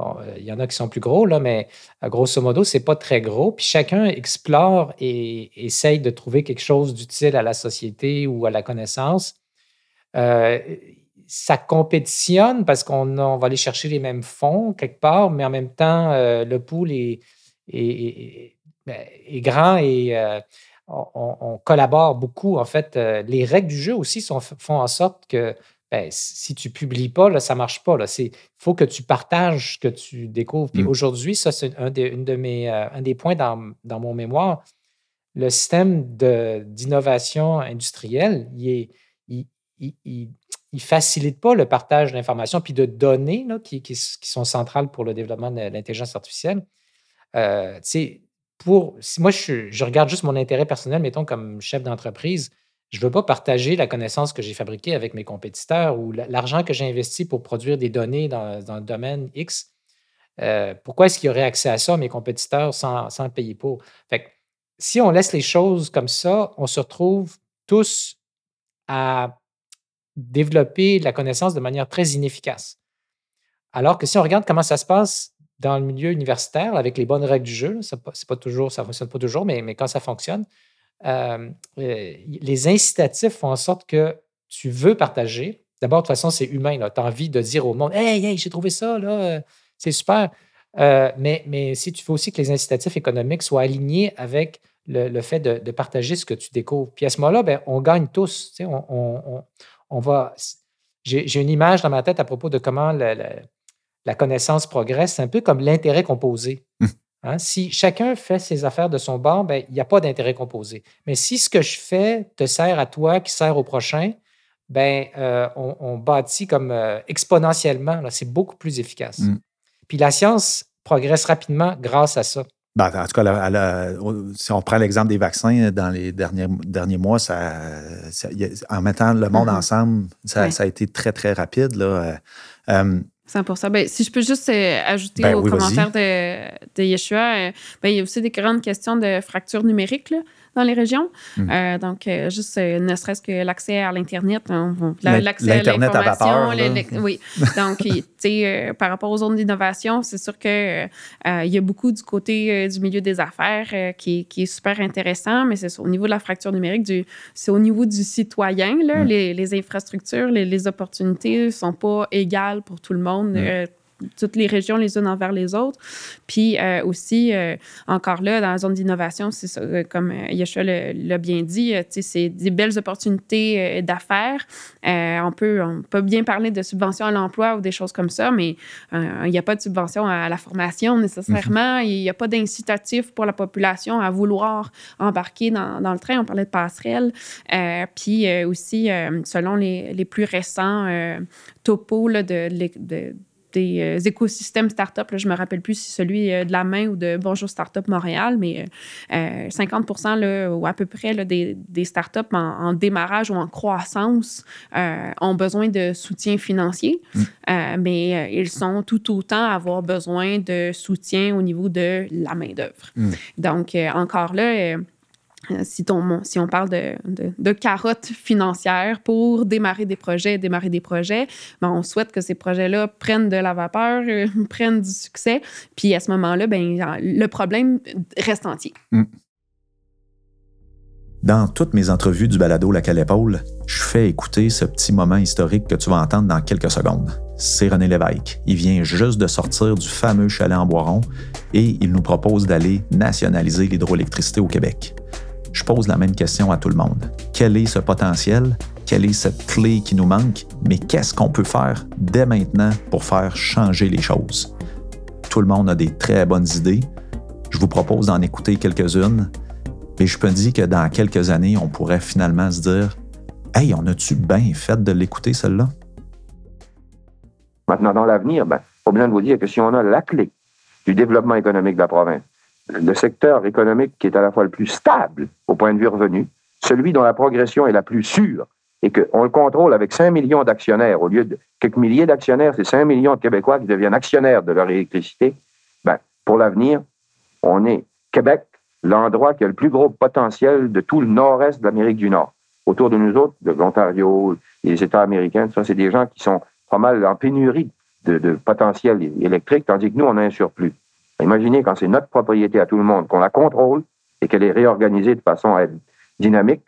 euh, il y en a qui sont plus gros, là, mais euh, grosso modo, c'est pas très gros. Puis chacun explore et essaye de trouver quelque chose d'utile à la société ou à la connaissance. Euh, ça compétitionne parce qu'on va aller chercher les mêmes fonds quelque part, mais en même temps, le pool est, ben, grand et on, collabore beaucoup. En fait, les règles du jeu aussi font en sorte que ben, si tu publies pas, ça ne marche pas. Il faut que tu partages ce que tu découvres. Puis mmh. aujourd'hui, ça, c'est un, des, une de mes, euh, un des points dans, mon mémoire. Le système d'innovation industrielle, il ne facilite pas le partage d'informations puis de données qui, qui, sont centrales pour le développement de l'intelligence artificielle. Euh, pour, moi, je, je, regarde juste mon intérêt personnel, mettons, comme chef d'entreprise je ne veux pas partager la connaissance que j'ai fabriquée avec mes compétiteurs ou l'argent que j'ai investi pour produire des données dans, le domaine X. Euh, pourquoi est-ce qu'il y aurait accès à ça, mes compétiteurs, sans, payer pour? Si on laisse les choses comme ça, on se retrouve tous à développer la connaissance de manière très inefficace. Alors que si on regarde comment ça se passe dans le milieu universitaire avec les bonnes règles du jeu, ça ne pas toujours, ça fonctionne pas toujours, mais quand ça fonctionne, euh, euh, les incitatifs font en sorte que tu veux partager. D'abord, de toute façon, c'est humain. Tu as envie de dire au monde Hey, hey, j'ai trouvé ça, euh, c'est super. mais, si tu veux aussi que les incitatifs économiques soient alignés avec le, fait de, partager ce que tu découvres. Puis à ce moment-là, ben, on gagne tous. J'ai une image dans ma tête à propos de comment la, connaissance progresse. C'est un peu comme l'intérêt composé. Hein, si chacun fait ses affaires de son bord, ben, il n'y a pas d'intérêt composé. Mais si ce que je fais te sert à toi, qui sert au prochain, ben, euh, on, bâtit comme euh, exponentiellement. C'est beaucoup plus efficace. Mmh. puis la science progresse rapidement grâce à ça. Ben, en tout cas, si on prend l'exemple des vaccins, dans les derniers, derniers mois, ça, en mettant le monde mm-hmm. ensemble, ça, a été très, très rapide. Là. 100 euh, ben, Si je peux juste euh, ajouter ben au commentaire de, de Yeshua, ben, il y a aussi des grandes questions de fracture numérique. Là dans les régions. Hmm. Euh, donc, euh, juste euh, ne serait-ce que l'accès à l'Internet, hein, l'accès à l'information. Oui. Donc, tu sais, par rapport aux zones d'innovation, c'est sûr qu'il il y a beaucoup du côté du milieu des affaires qui, qui, est super intéressant, mais c'est au niveau de la fracture numérique, c'est au niveau du citoyen. Là, hmm. les, les, infrastructures, les, les opportunités ne sont pas égales pour tout le monde. Hmm toutes les régions les unes envers les autres. Puis euh, aussi, euh, encore là, dans la zone d'innovation, c'est ça, euh, comme Yeshua l'a bien dit, c'est des belles opportunités d'affaires. on, peut, on peut bien parler de subventions à l'emploi ou des choses comme ça, mais il n'y a pas de subvention à la formation nécessairement. Mhm. Il n'y a pas d'incitatif pour la population à vouloir embarquer dans, dans, le train. On parlait de passerelle. puis aussi, selon les, les, plus récents topos là, de, de des euh, écosystèmes start-up. je ne me rappelle plus si celui euh, de la main ou de Bonjour Startup Montréal, mais 50 euh, là, ou à peu près là, des, des startups en, en, démarrage ou en croissance ont besoin de soutien financier, mm. mais ils sont tout autant à avoir besoin de soutien au niveau de la main-d'œuvre. Mm. Donc, encore là, euh, si, on parle de, de, carottes financières pour démarrer des projets, démarrer des projets, ben on souhaite que ces projets-là prennent de la vapeur, euh, prennent du succès. Puis à ce moment-là, ben, le problème reste entier. Mm. Dans toutes mes entrevues du balado La Épaule, je fais écouter ce petit moment historique que tu vas entendre dans quelques secondes. C'est René Lévesque. Il vient juste de sortir du fameux chalet en Boiron et il nous propose d'aller nationaliser l'hydroélectricité au Québec je pose la même question à tout le monde. Quel est ce potentiel? Quelle est cette clé qui nous manque? Mais qu'est-ce qu'on peut faire dès maintenant pour faire changer les choses? Tout le monde a des très bonnes idées. Je vous propose d'en écouter quelques-unes. Et je peux dire que dans quelques années, on pourrait finalement se dire Hey, on a-tu bien fait de l'écouter, celle-là? Maintenant, dans l'avenir, ben, faut bien vous dire que si on a la clé du développement économique de la province, le secteur économique qui est à la fois le plus stable au point de vue revenu, celui dont la progression est la plus sûre et qu'on le contrôle avec 5 millions d'actionnaires, au lieu de quelques milliers d'actionnaires, c'est 5 millions de Québécois qui deviennent actionnaires de leur électricité, ben, pour l'avenir, on est Québec, l'endroit qui a le plus gros potentiel de tout le nord-est de l'Amérique du Nord. Autour de nous autres, de l'Ontario, les États américains, ça, c'est des gens qui sont pas mal en pénurie de, de potentiel électrique, tandis que nous, on a un surplus. Imaginez quand c'est notre propriété à tout le monde, qu'on la contrôle et qu'elle est réorganisée de façon à être dynamique,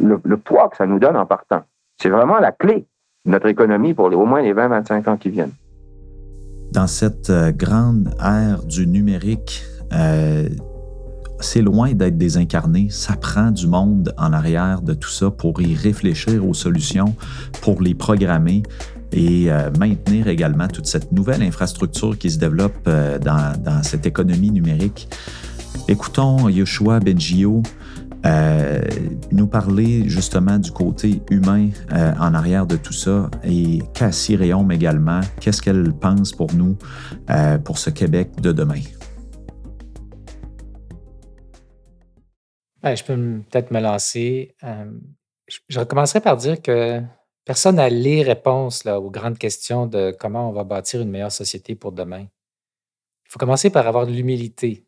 le, poids que ça nous donne en partant. C'est vraiment la clé de notre économie pour au moins les 20-25 ans qui viennent. Dans cette euh, grande ère du numérique, euh, c'est loin d'être désincarné. Ça prend du monde en arrière de tout ça pour y réfléchir aux solutions, pour les programmer et euh, maintenir également toute cette nouvelle infrastructure qui se développe euh, dans, cette économie numérique. Écoutons Yoshua Benjio euh, nous parler justement du côté humain en arrière de tout ça et Cassie Réaume également, qu'est-ce qu'elle pense pour nous, pour ce Québec de demain? Ben, je peux peut-être me lancer. je recommencerai par dire que Personne n'a les réponses aux grandes questions de comment on va bâtir une meilleure société pour demain. Il faut commencer par avoir de l'humilité.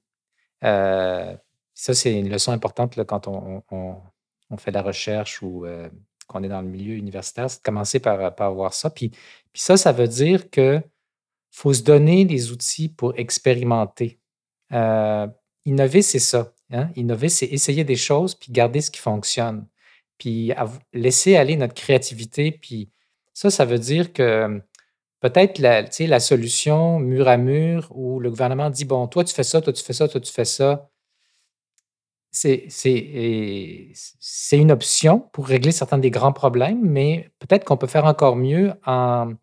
Euh, ça, c'est une leçon importante quand on, fait de la recherche ou euh, qu'on est dans le milieu universitaire, c'est de commencer par, avoir ça. Puis, ça, ça veut dire qu'il faut se donner des outils pour expérimenter. Euh, innover, c'est ça. Hein. Innover, c'est essayer des choses puis garder ce qui fonctionne puis laisser aller notre créativité. Puis ça, ça veut dire que peut-être la, solution mur à mur où le gouvernement dit, bon, toi, tu fais ça, toi, tu fais ça, toi, tu fais ça, c'est une option pour régler certains des grands problèmes, mais peut-être qu'on peut faire encore mieux en,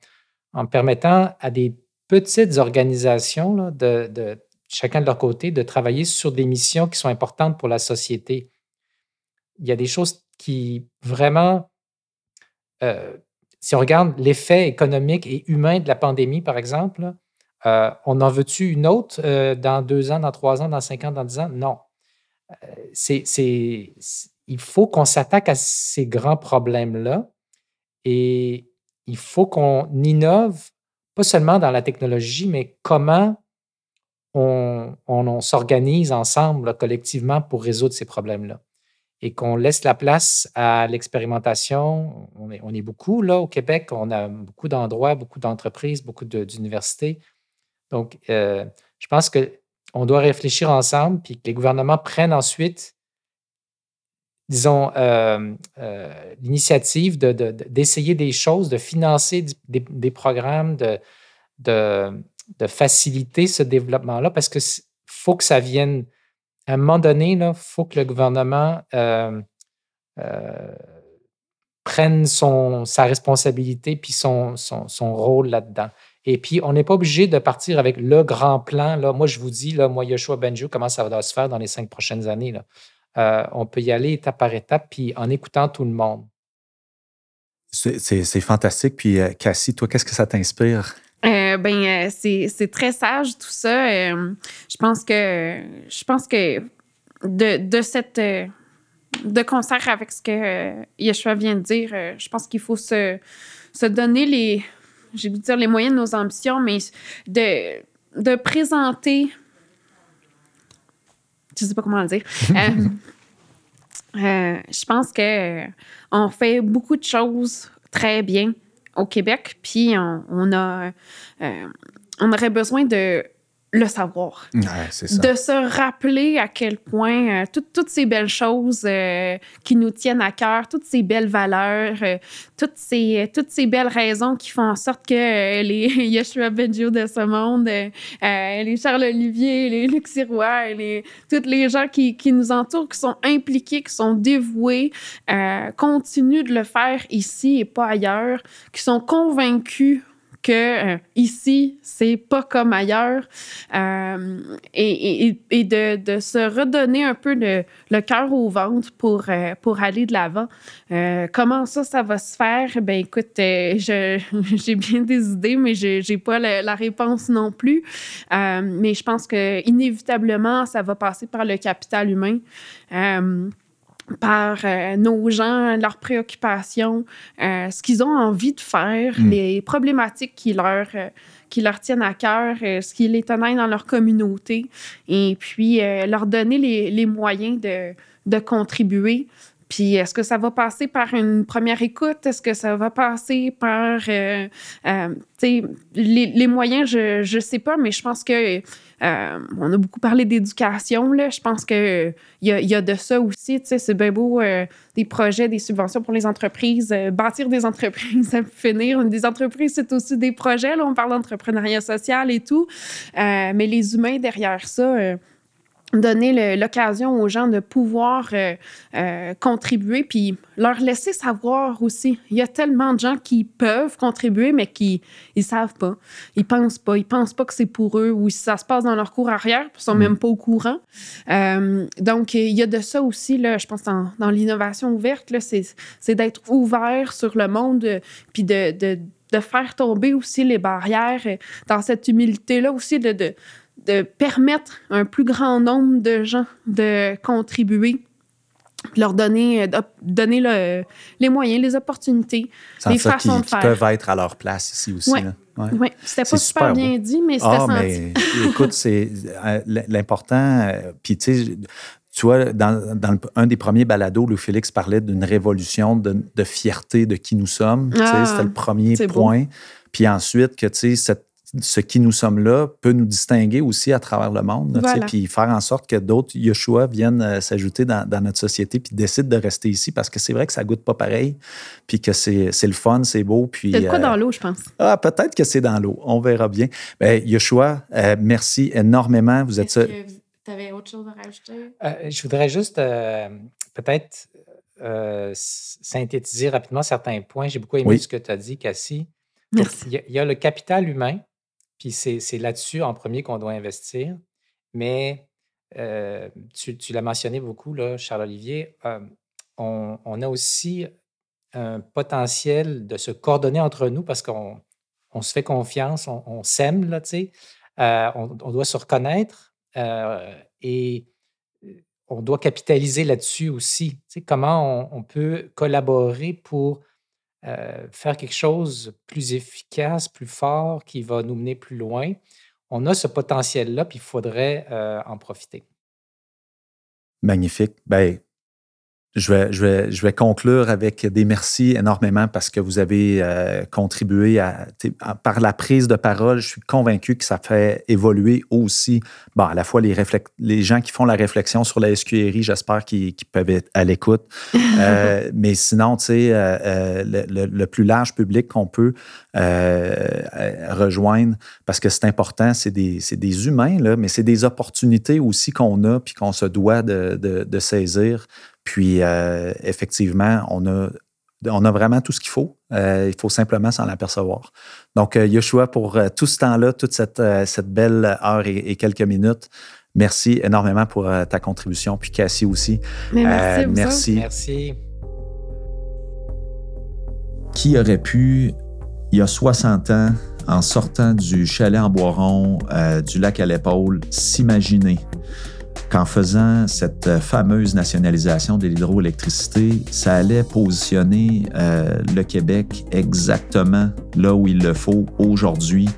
permettant à des petites organisations, de, chacun de leur côté, de travailler sur des missions qui sont importantes pour la société. Il y a des choses qui vraiment, euh, si on regarde l'effet économique et humain de la pandémie, par exemple, on en veut-tu une autre dans deux ans, dans trois ans, dans cinq ans, dans dix ans? Non. c'est, il faut qu'on s'attaque à ces grands problèmes-là et il faut qu'on innove, pas seulement dans la technologie, mais comment on, s'organise ensemble, collectivement, pour résoudre ces problèmes-là. Et qu'on laisse la place à l'expérimentation. On est, est, beaucoup là au Québec, on a beaucoup d'endroits, beaucoup d'entreprises, beaucoup d'universités. Donc, euh, je pense qu'on doit réfléchir ensemble, puis que les gouvernements prennent ensuite disons, euh, euh, l'initiative d'essayer des choses, de financer des, programmes, de, de, faciliter ce développement-là, parce qu'il faut que ça vienne, à un moment donné, il faut que le gouvernement euh, prenne son, sa responsabilité puis son, rôle là-dedans. Et puis, on n'est pas obligé de partir avec le grand plan. Là. Moi, je vous dis, là, moi, Yoshua Benjo, comment ça va se faire dans les cinq prochaines années. Euh, on peut y aller étape par étape, puis en écoutant tout le monde. C'est fantastique. Puis, euh, Cassie, toi, qu'est-ce que ça t'inspire? Euh, ben, c'est très sage tout ça. je pense que je pense que de, de cette de concert avec ce que Yeshua vient de dire, je pense qu'il faut se, se donner les j'ai dire les moyens de nos ambitions, mais de, de présenter je sais pas comment le dire. Euh, euh, je pense que on fait beaucoup de choses très bien au Québec, puis on, a, euh, on aurait besoin de le savoir. De se rappeler à quel point euh, toutes ces belles choses euh, qui nous tiennent à cœur, toutes ces belles valeurs, euh, toutes, ces, toutes ces belles raisons qui font en sorte que les Yeshua Benjo de ce monde, les Charles Olivier, les Luc Sirois, les, tous les gens qui, qui, nous entourent, qui sont impliqués, qui sont dévoués, continuent de le faire ici et pas ailleurs, qui sont convaincus que euh, ici, c'est pas comme ailleurs. Euh, et, de, se redonner un peu le, cœur au ventre pour, euh, pour aller de l'avant. comment ça, ça va se faire? Ben écoute, j'ai bien des idées, mais j'ai pas la, réponse non plus. mais je pense que inévitablement, ça va passer par le capital humain par euh, nos gens, leurs préoccupations, euh, ce qu'ils ont envie de faire, mm. les problématiques qui leur, euh, qui leur tiennent à cœur, ce qui les tenait dans leur communauté, et puis leur donner les, les moyens de, de contribuer puis est-ce que ça va passer par une première écoute? Est-ce que ça va passer par euh, euh, les, les, moyens? Je ne sais pas, mais je pense que euh, on a beaucoup parlé d'éducation. Je pense qu'il y a, y a de ça aussi. C'est bien beau des projets, des subventions pour les entreprises, bâtir des entreprises finir. Des entreprises, c'est aussi des projets. Là, on parle d'entrepreneuriat social et tout. mais les humains derrière ça donner l'occasion aux gens de pouvoir euh, euh, contribuer, puis leur laisser savoir aussi. Il y a tellement de gens qui peuvent contribuer, mais qui ils savent pas. Ils pensent pas. Ils pensent pas que c'est pour eux ou ça se passe dans leur cours arrière, ils sont mm. même pas au courant. Euh, donc, il y a de ça aussi, là, je pense, dans, dans l'innovation ouverte, c'est d'être ouvert sur le monde, puis de, de, de, faire tomber aussi les barrières, dans cette humilité-là aussi, de, de de permettre à un plus grand nombre de gens de contribuer, leur donner, euh, donner les moyens, les opportunités, les façons de faire. peuvent être à leur place ici aussi. Oui, ouais. c'était pas super, bien dit, mais c'était ah, Mais, écoute, c'est euh, l'important. Euh, puis, tu sais, tu vois, dans, dans un des premiers balados, Louis Félix parlait d'une révolution de, de, fierté de qui nous sommes. Ah, c'était le premier point. Puis ensuite, que tu sais, cette ce qui nous sommes là peut nous distinguer aussi à travers le monde, puis faire en sorte que d'autres Yeshua viennent euh, s'ajouter dans, notre société puis décident de rester ici parce que c'est vrai que ça goûte pas pareil, puis que c'est le fun, c'est beau. Puis, c'est quoi euh, dans l'eau, je pense. Ah, peut-être que c'est dans l'eau. On verra bien. Ben, Yeshua, euh, merci énormément. Vous êtes. Tu avais autre chose à rajouter? je voudrais juste peut-être synthétiser rapidement certains points. J'ai beaucoup aimé ce que tu as dit, Cassie. Il y, a le capital humain puis c'est là-dessus en premier qu'on doit investir. Mais euh, tu, l'as mentionné beaucoup, Charles-Olivier, euh, on, a aussi un potentiel de se coordonner entre nous parce qu'on on se fait confiance, on, s'aime, là, tu. Euh, on, doit se reconnaître et on doit capitaliser là-dessus aussi. Tu comment on, peut collaborer pour faire quelque chose plus efficace, plus fort, qui va nous mener plus loin. On a ce potentiel-là, puis il faudrait en profiter. Magnifique. Ben, je vais, je, vais, je vais conclure avec des merci énormément parce que vous avez euh, contribué à, par la prise de parole. Je suis convaincu que ça fait évoluer aussi, bon, à la fois les, les gens qui font la réflexion sur la SQRI, j'espère qu'ils peuvent être à l'écoute. euh, mais sinon, tu sais, euh, euh le, le, plus large public qu'on peut rejoindre parce que c'est important, c'est des, des, humains, là, mais c'est des opportunités aussi qu'on a puis qu'on se doit de, de, de saisir. Puis, euh, effectivement, on a, on a vraiment tout ce qu'il faut. Euh, il faut simplement s'en apercevoir. Donc, euh, Yoshua, pour tout ce temps-là, toute cette, cette belle heure et, quelques minutes, merci énormément pour ta contribution. Puis Cassie aussi. merci. merci. Merci. Qui aurait pu, il y a 60 ans, en sortant du chalet en Boiron, du lac à l'épaule, s'imaginer qu'en faisant cette fameuse nationalisation de l'hydroélectricité, ça allait positionner euh, le Québec exactement là où il le faut aujourd'hui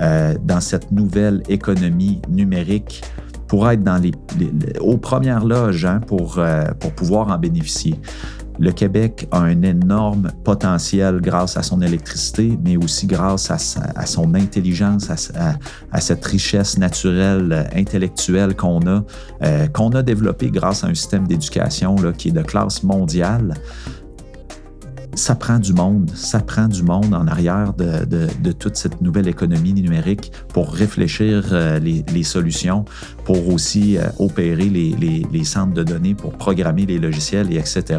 euh, dans cette nouvelle économie numérique pour être dans les, aux premières loges hein, pour, euh, pour pouvoir en bénéficier le Québec a un énorme potentiel grâce à son électricité, mais aussi grâce à, son intelligence, à, cette richesse naturelle, euh, intellectuelle qu'on a, euh, qu'on a développée grâce à un système d'éducation qui est de classe mondiale ça prend du monde, ça prend du monde en arrière de, toute cette nouvelle économie numérique pour réfléchir euh, les, solutions, pour aussi euh, opérer les, les, centres de données, pour programmer les logiciels, et etc.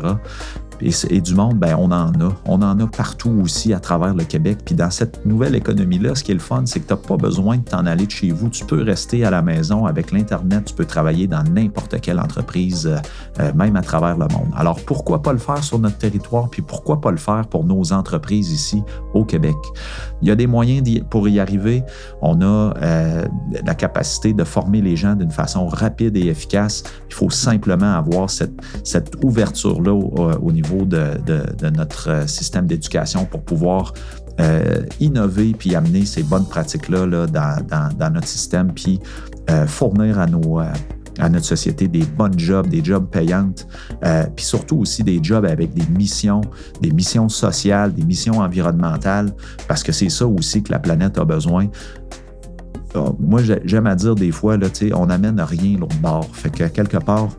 Et, du monde, ben, on en a. On en a partout aussi à travers le Québec. Puis dans cette nouvelle économie-là, ce qui est le fun, c'est que tu n'as pas besoin de t'en aller de chez vous. Tu peux rester à la maison avec l'Internet. Tu peux travailler dans n'importe quelle entreprise, euh, même à travers le monde. Alors pourquoi pas le faire sur notre territoire? Puis pourquoi pas le faire pour nos entreprises ici au Québec? Il y a des moyens pour y arriver. On a euh, la capacité de former les gens d'une façon rapide et efficace. Il faut simplement avoir cette, ouverture-là au niveau de, notre euh, système d'éducation pour pouvoir euh, innover puis amener ces bonnes pratiques-là dans, notre système, puis euh, fournir à, nos, à notre société des bonnes jobs, des jobs payantes, puis surtout aussi des jobs avec des missions, des missions sociales, des missions environnementales, parce que c'est ça aussi que la planète a besoin. Moi, j'aime à dire des fois, là, on n'amène rien l'autre bord. Fait que quelque part,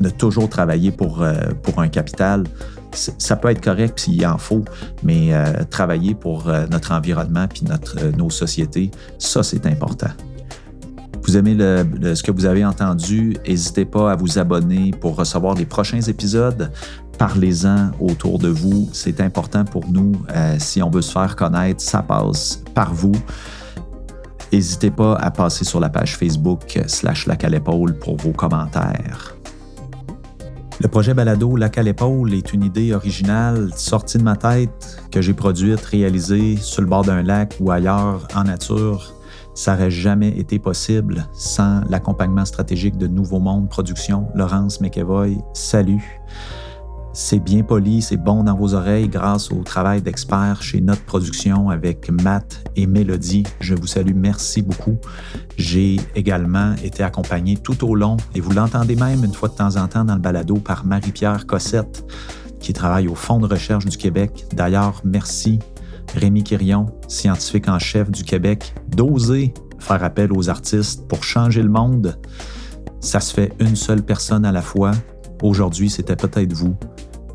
de toujours travailler pour, euh, pour un capital, ça peut être correct s'il en faut, mais euh, travailler pour euh, notre environnement puis notre, nos sociétés, ça, c'est important. Vous aimez ce que vous avez entendu, n'hésitez pas à vous abonner pour recevoir les prochains épisodes. Parlez-en autour de vous, c'est important pour nous. si on veut se faire connaître, ça passe par vous. N'hésitez pas à passer sur la page Facebook slash la pour vos commentaires. Le projet Balado Lac à l'épaule est une idée originale sortie de ma tête que j'ai produite, réalisée sur le bord d'un lac ou ailleurs en nature. Ça n'aurait jamais été possible sans l'accompagnement stratégique de Nouveau Monde Production. Laurence McEvoy, salut. C'est bien poli, c'est bon dans vos oreilles grâce au travail d'experts chez Notre Production avec Matt et Mélodie. Je vous salue, merci beaucoup. J'ai également été accompagné tout au long, et vous l'entendez même une fois de temps en temps dans le balado, par Marie-Pierre Cossette, qui travaille au Fonds de recherche du Québec. D'ailleurs, merci Rémi Quirion, scientifique en chef du Québec, d'oser faire appel aux artistes pour changer le monde. Ça se fait une seule personne à la fois. Aujourd'hui, c'était peut-être vous.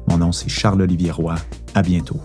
Mon nom, c'est Charles-Olivier Roy. À bientôt.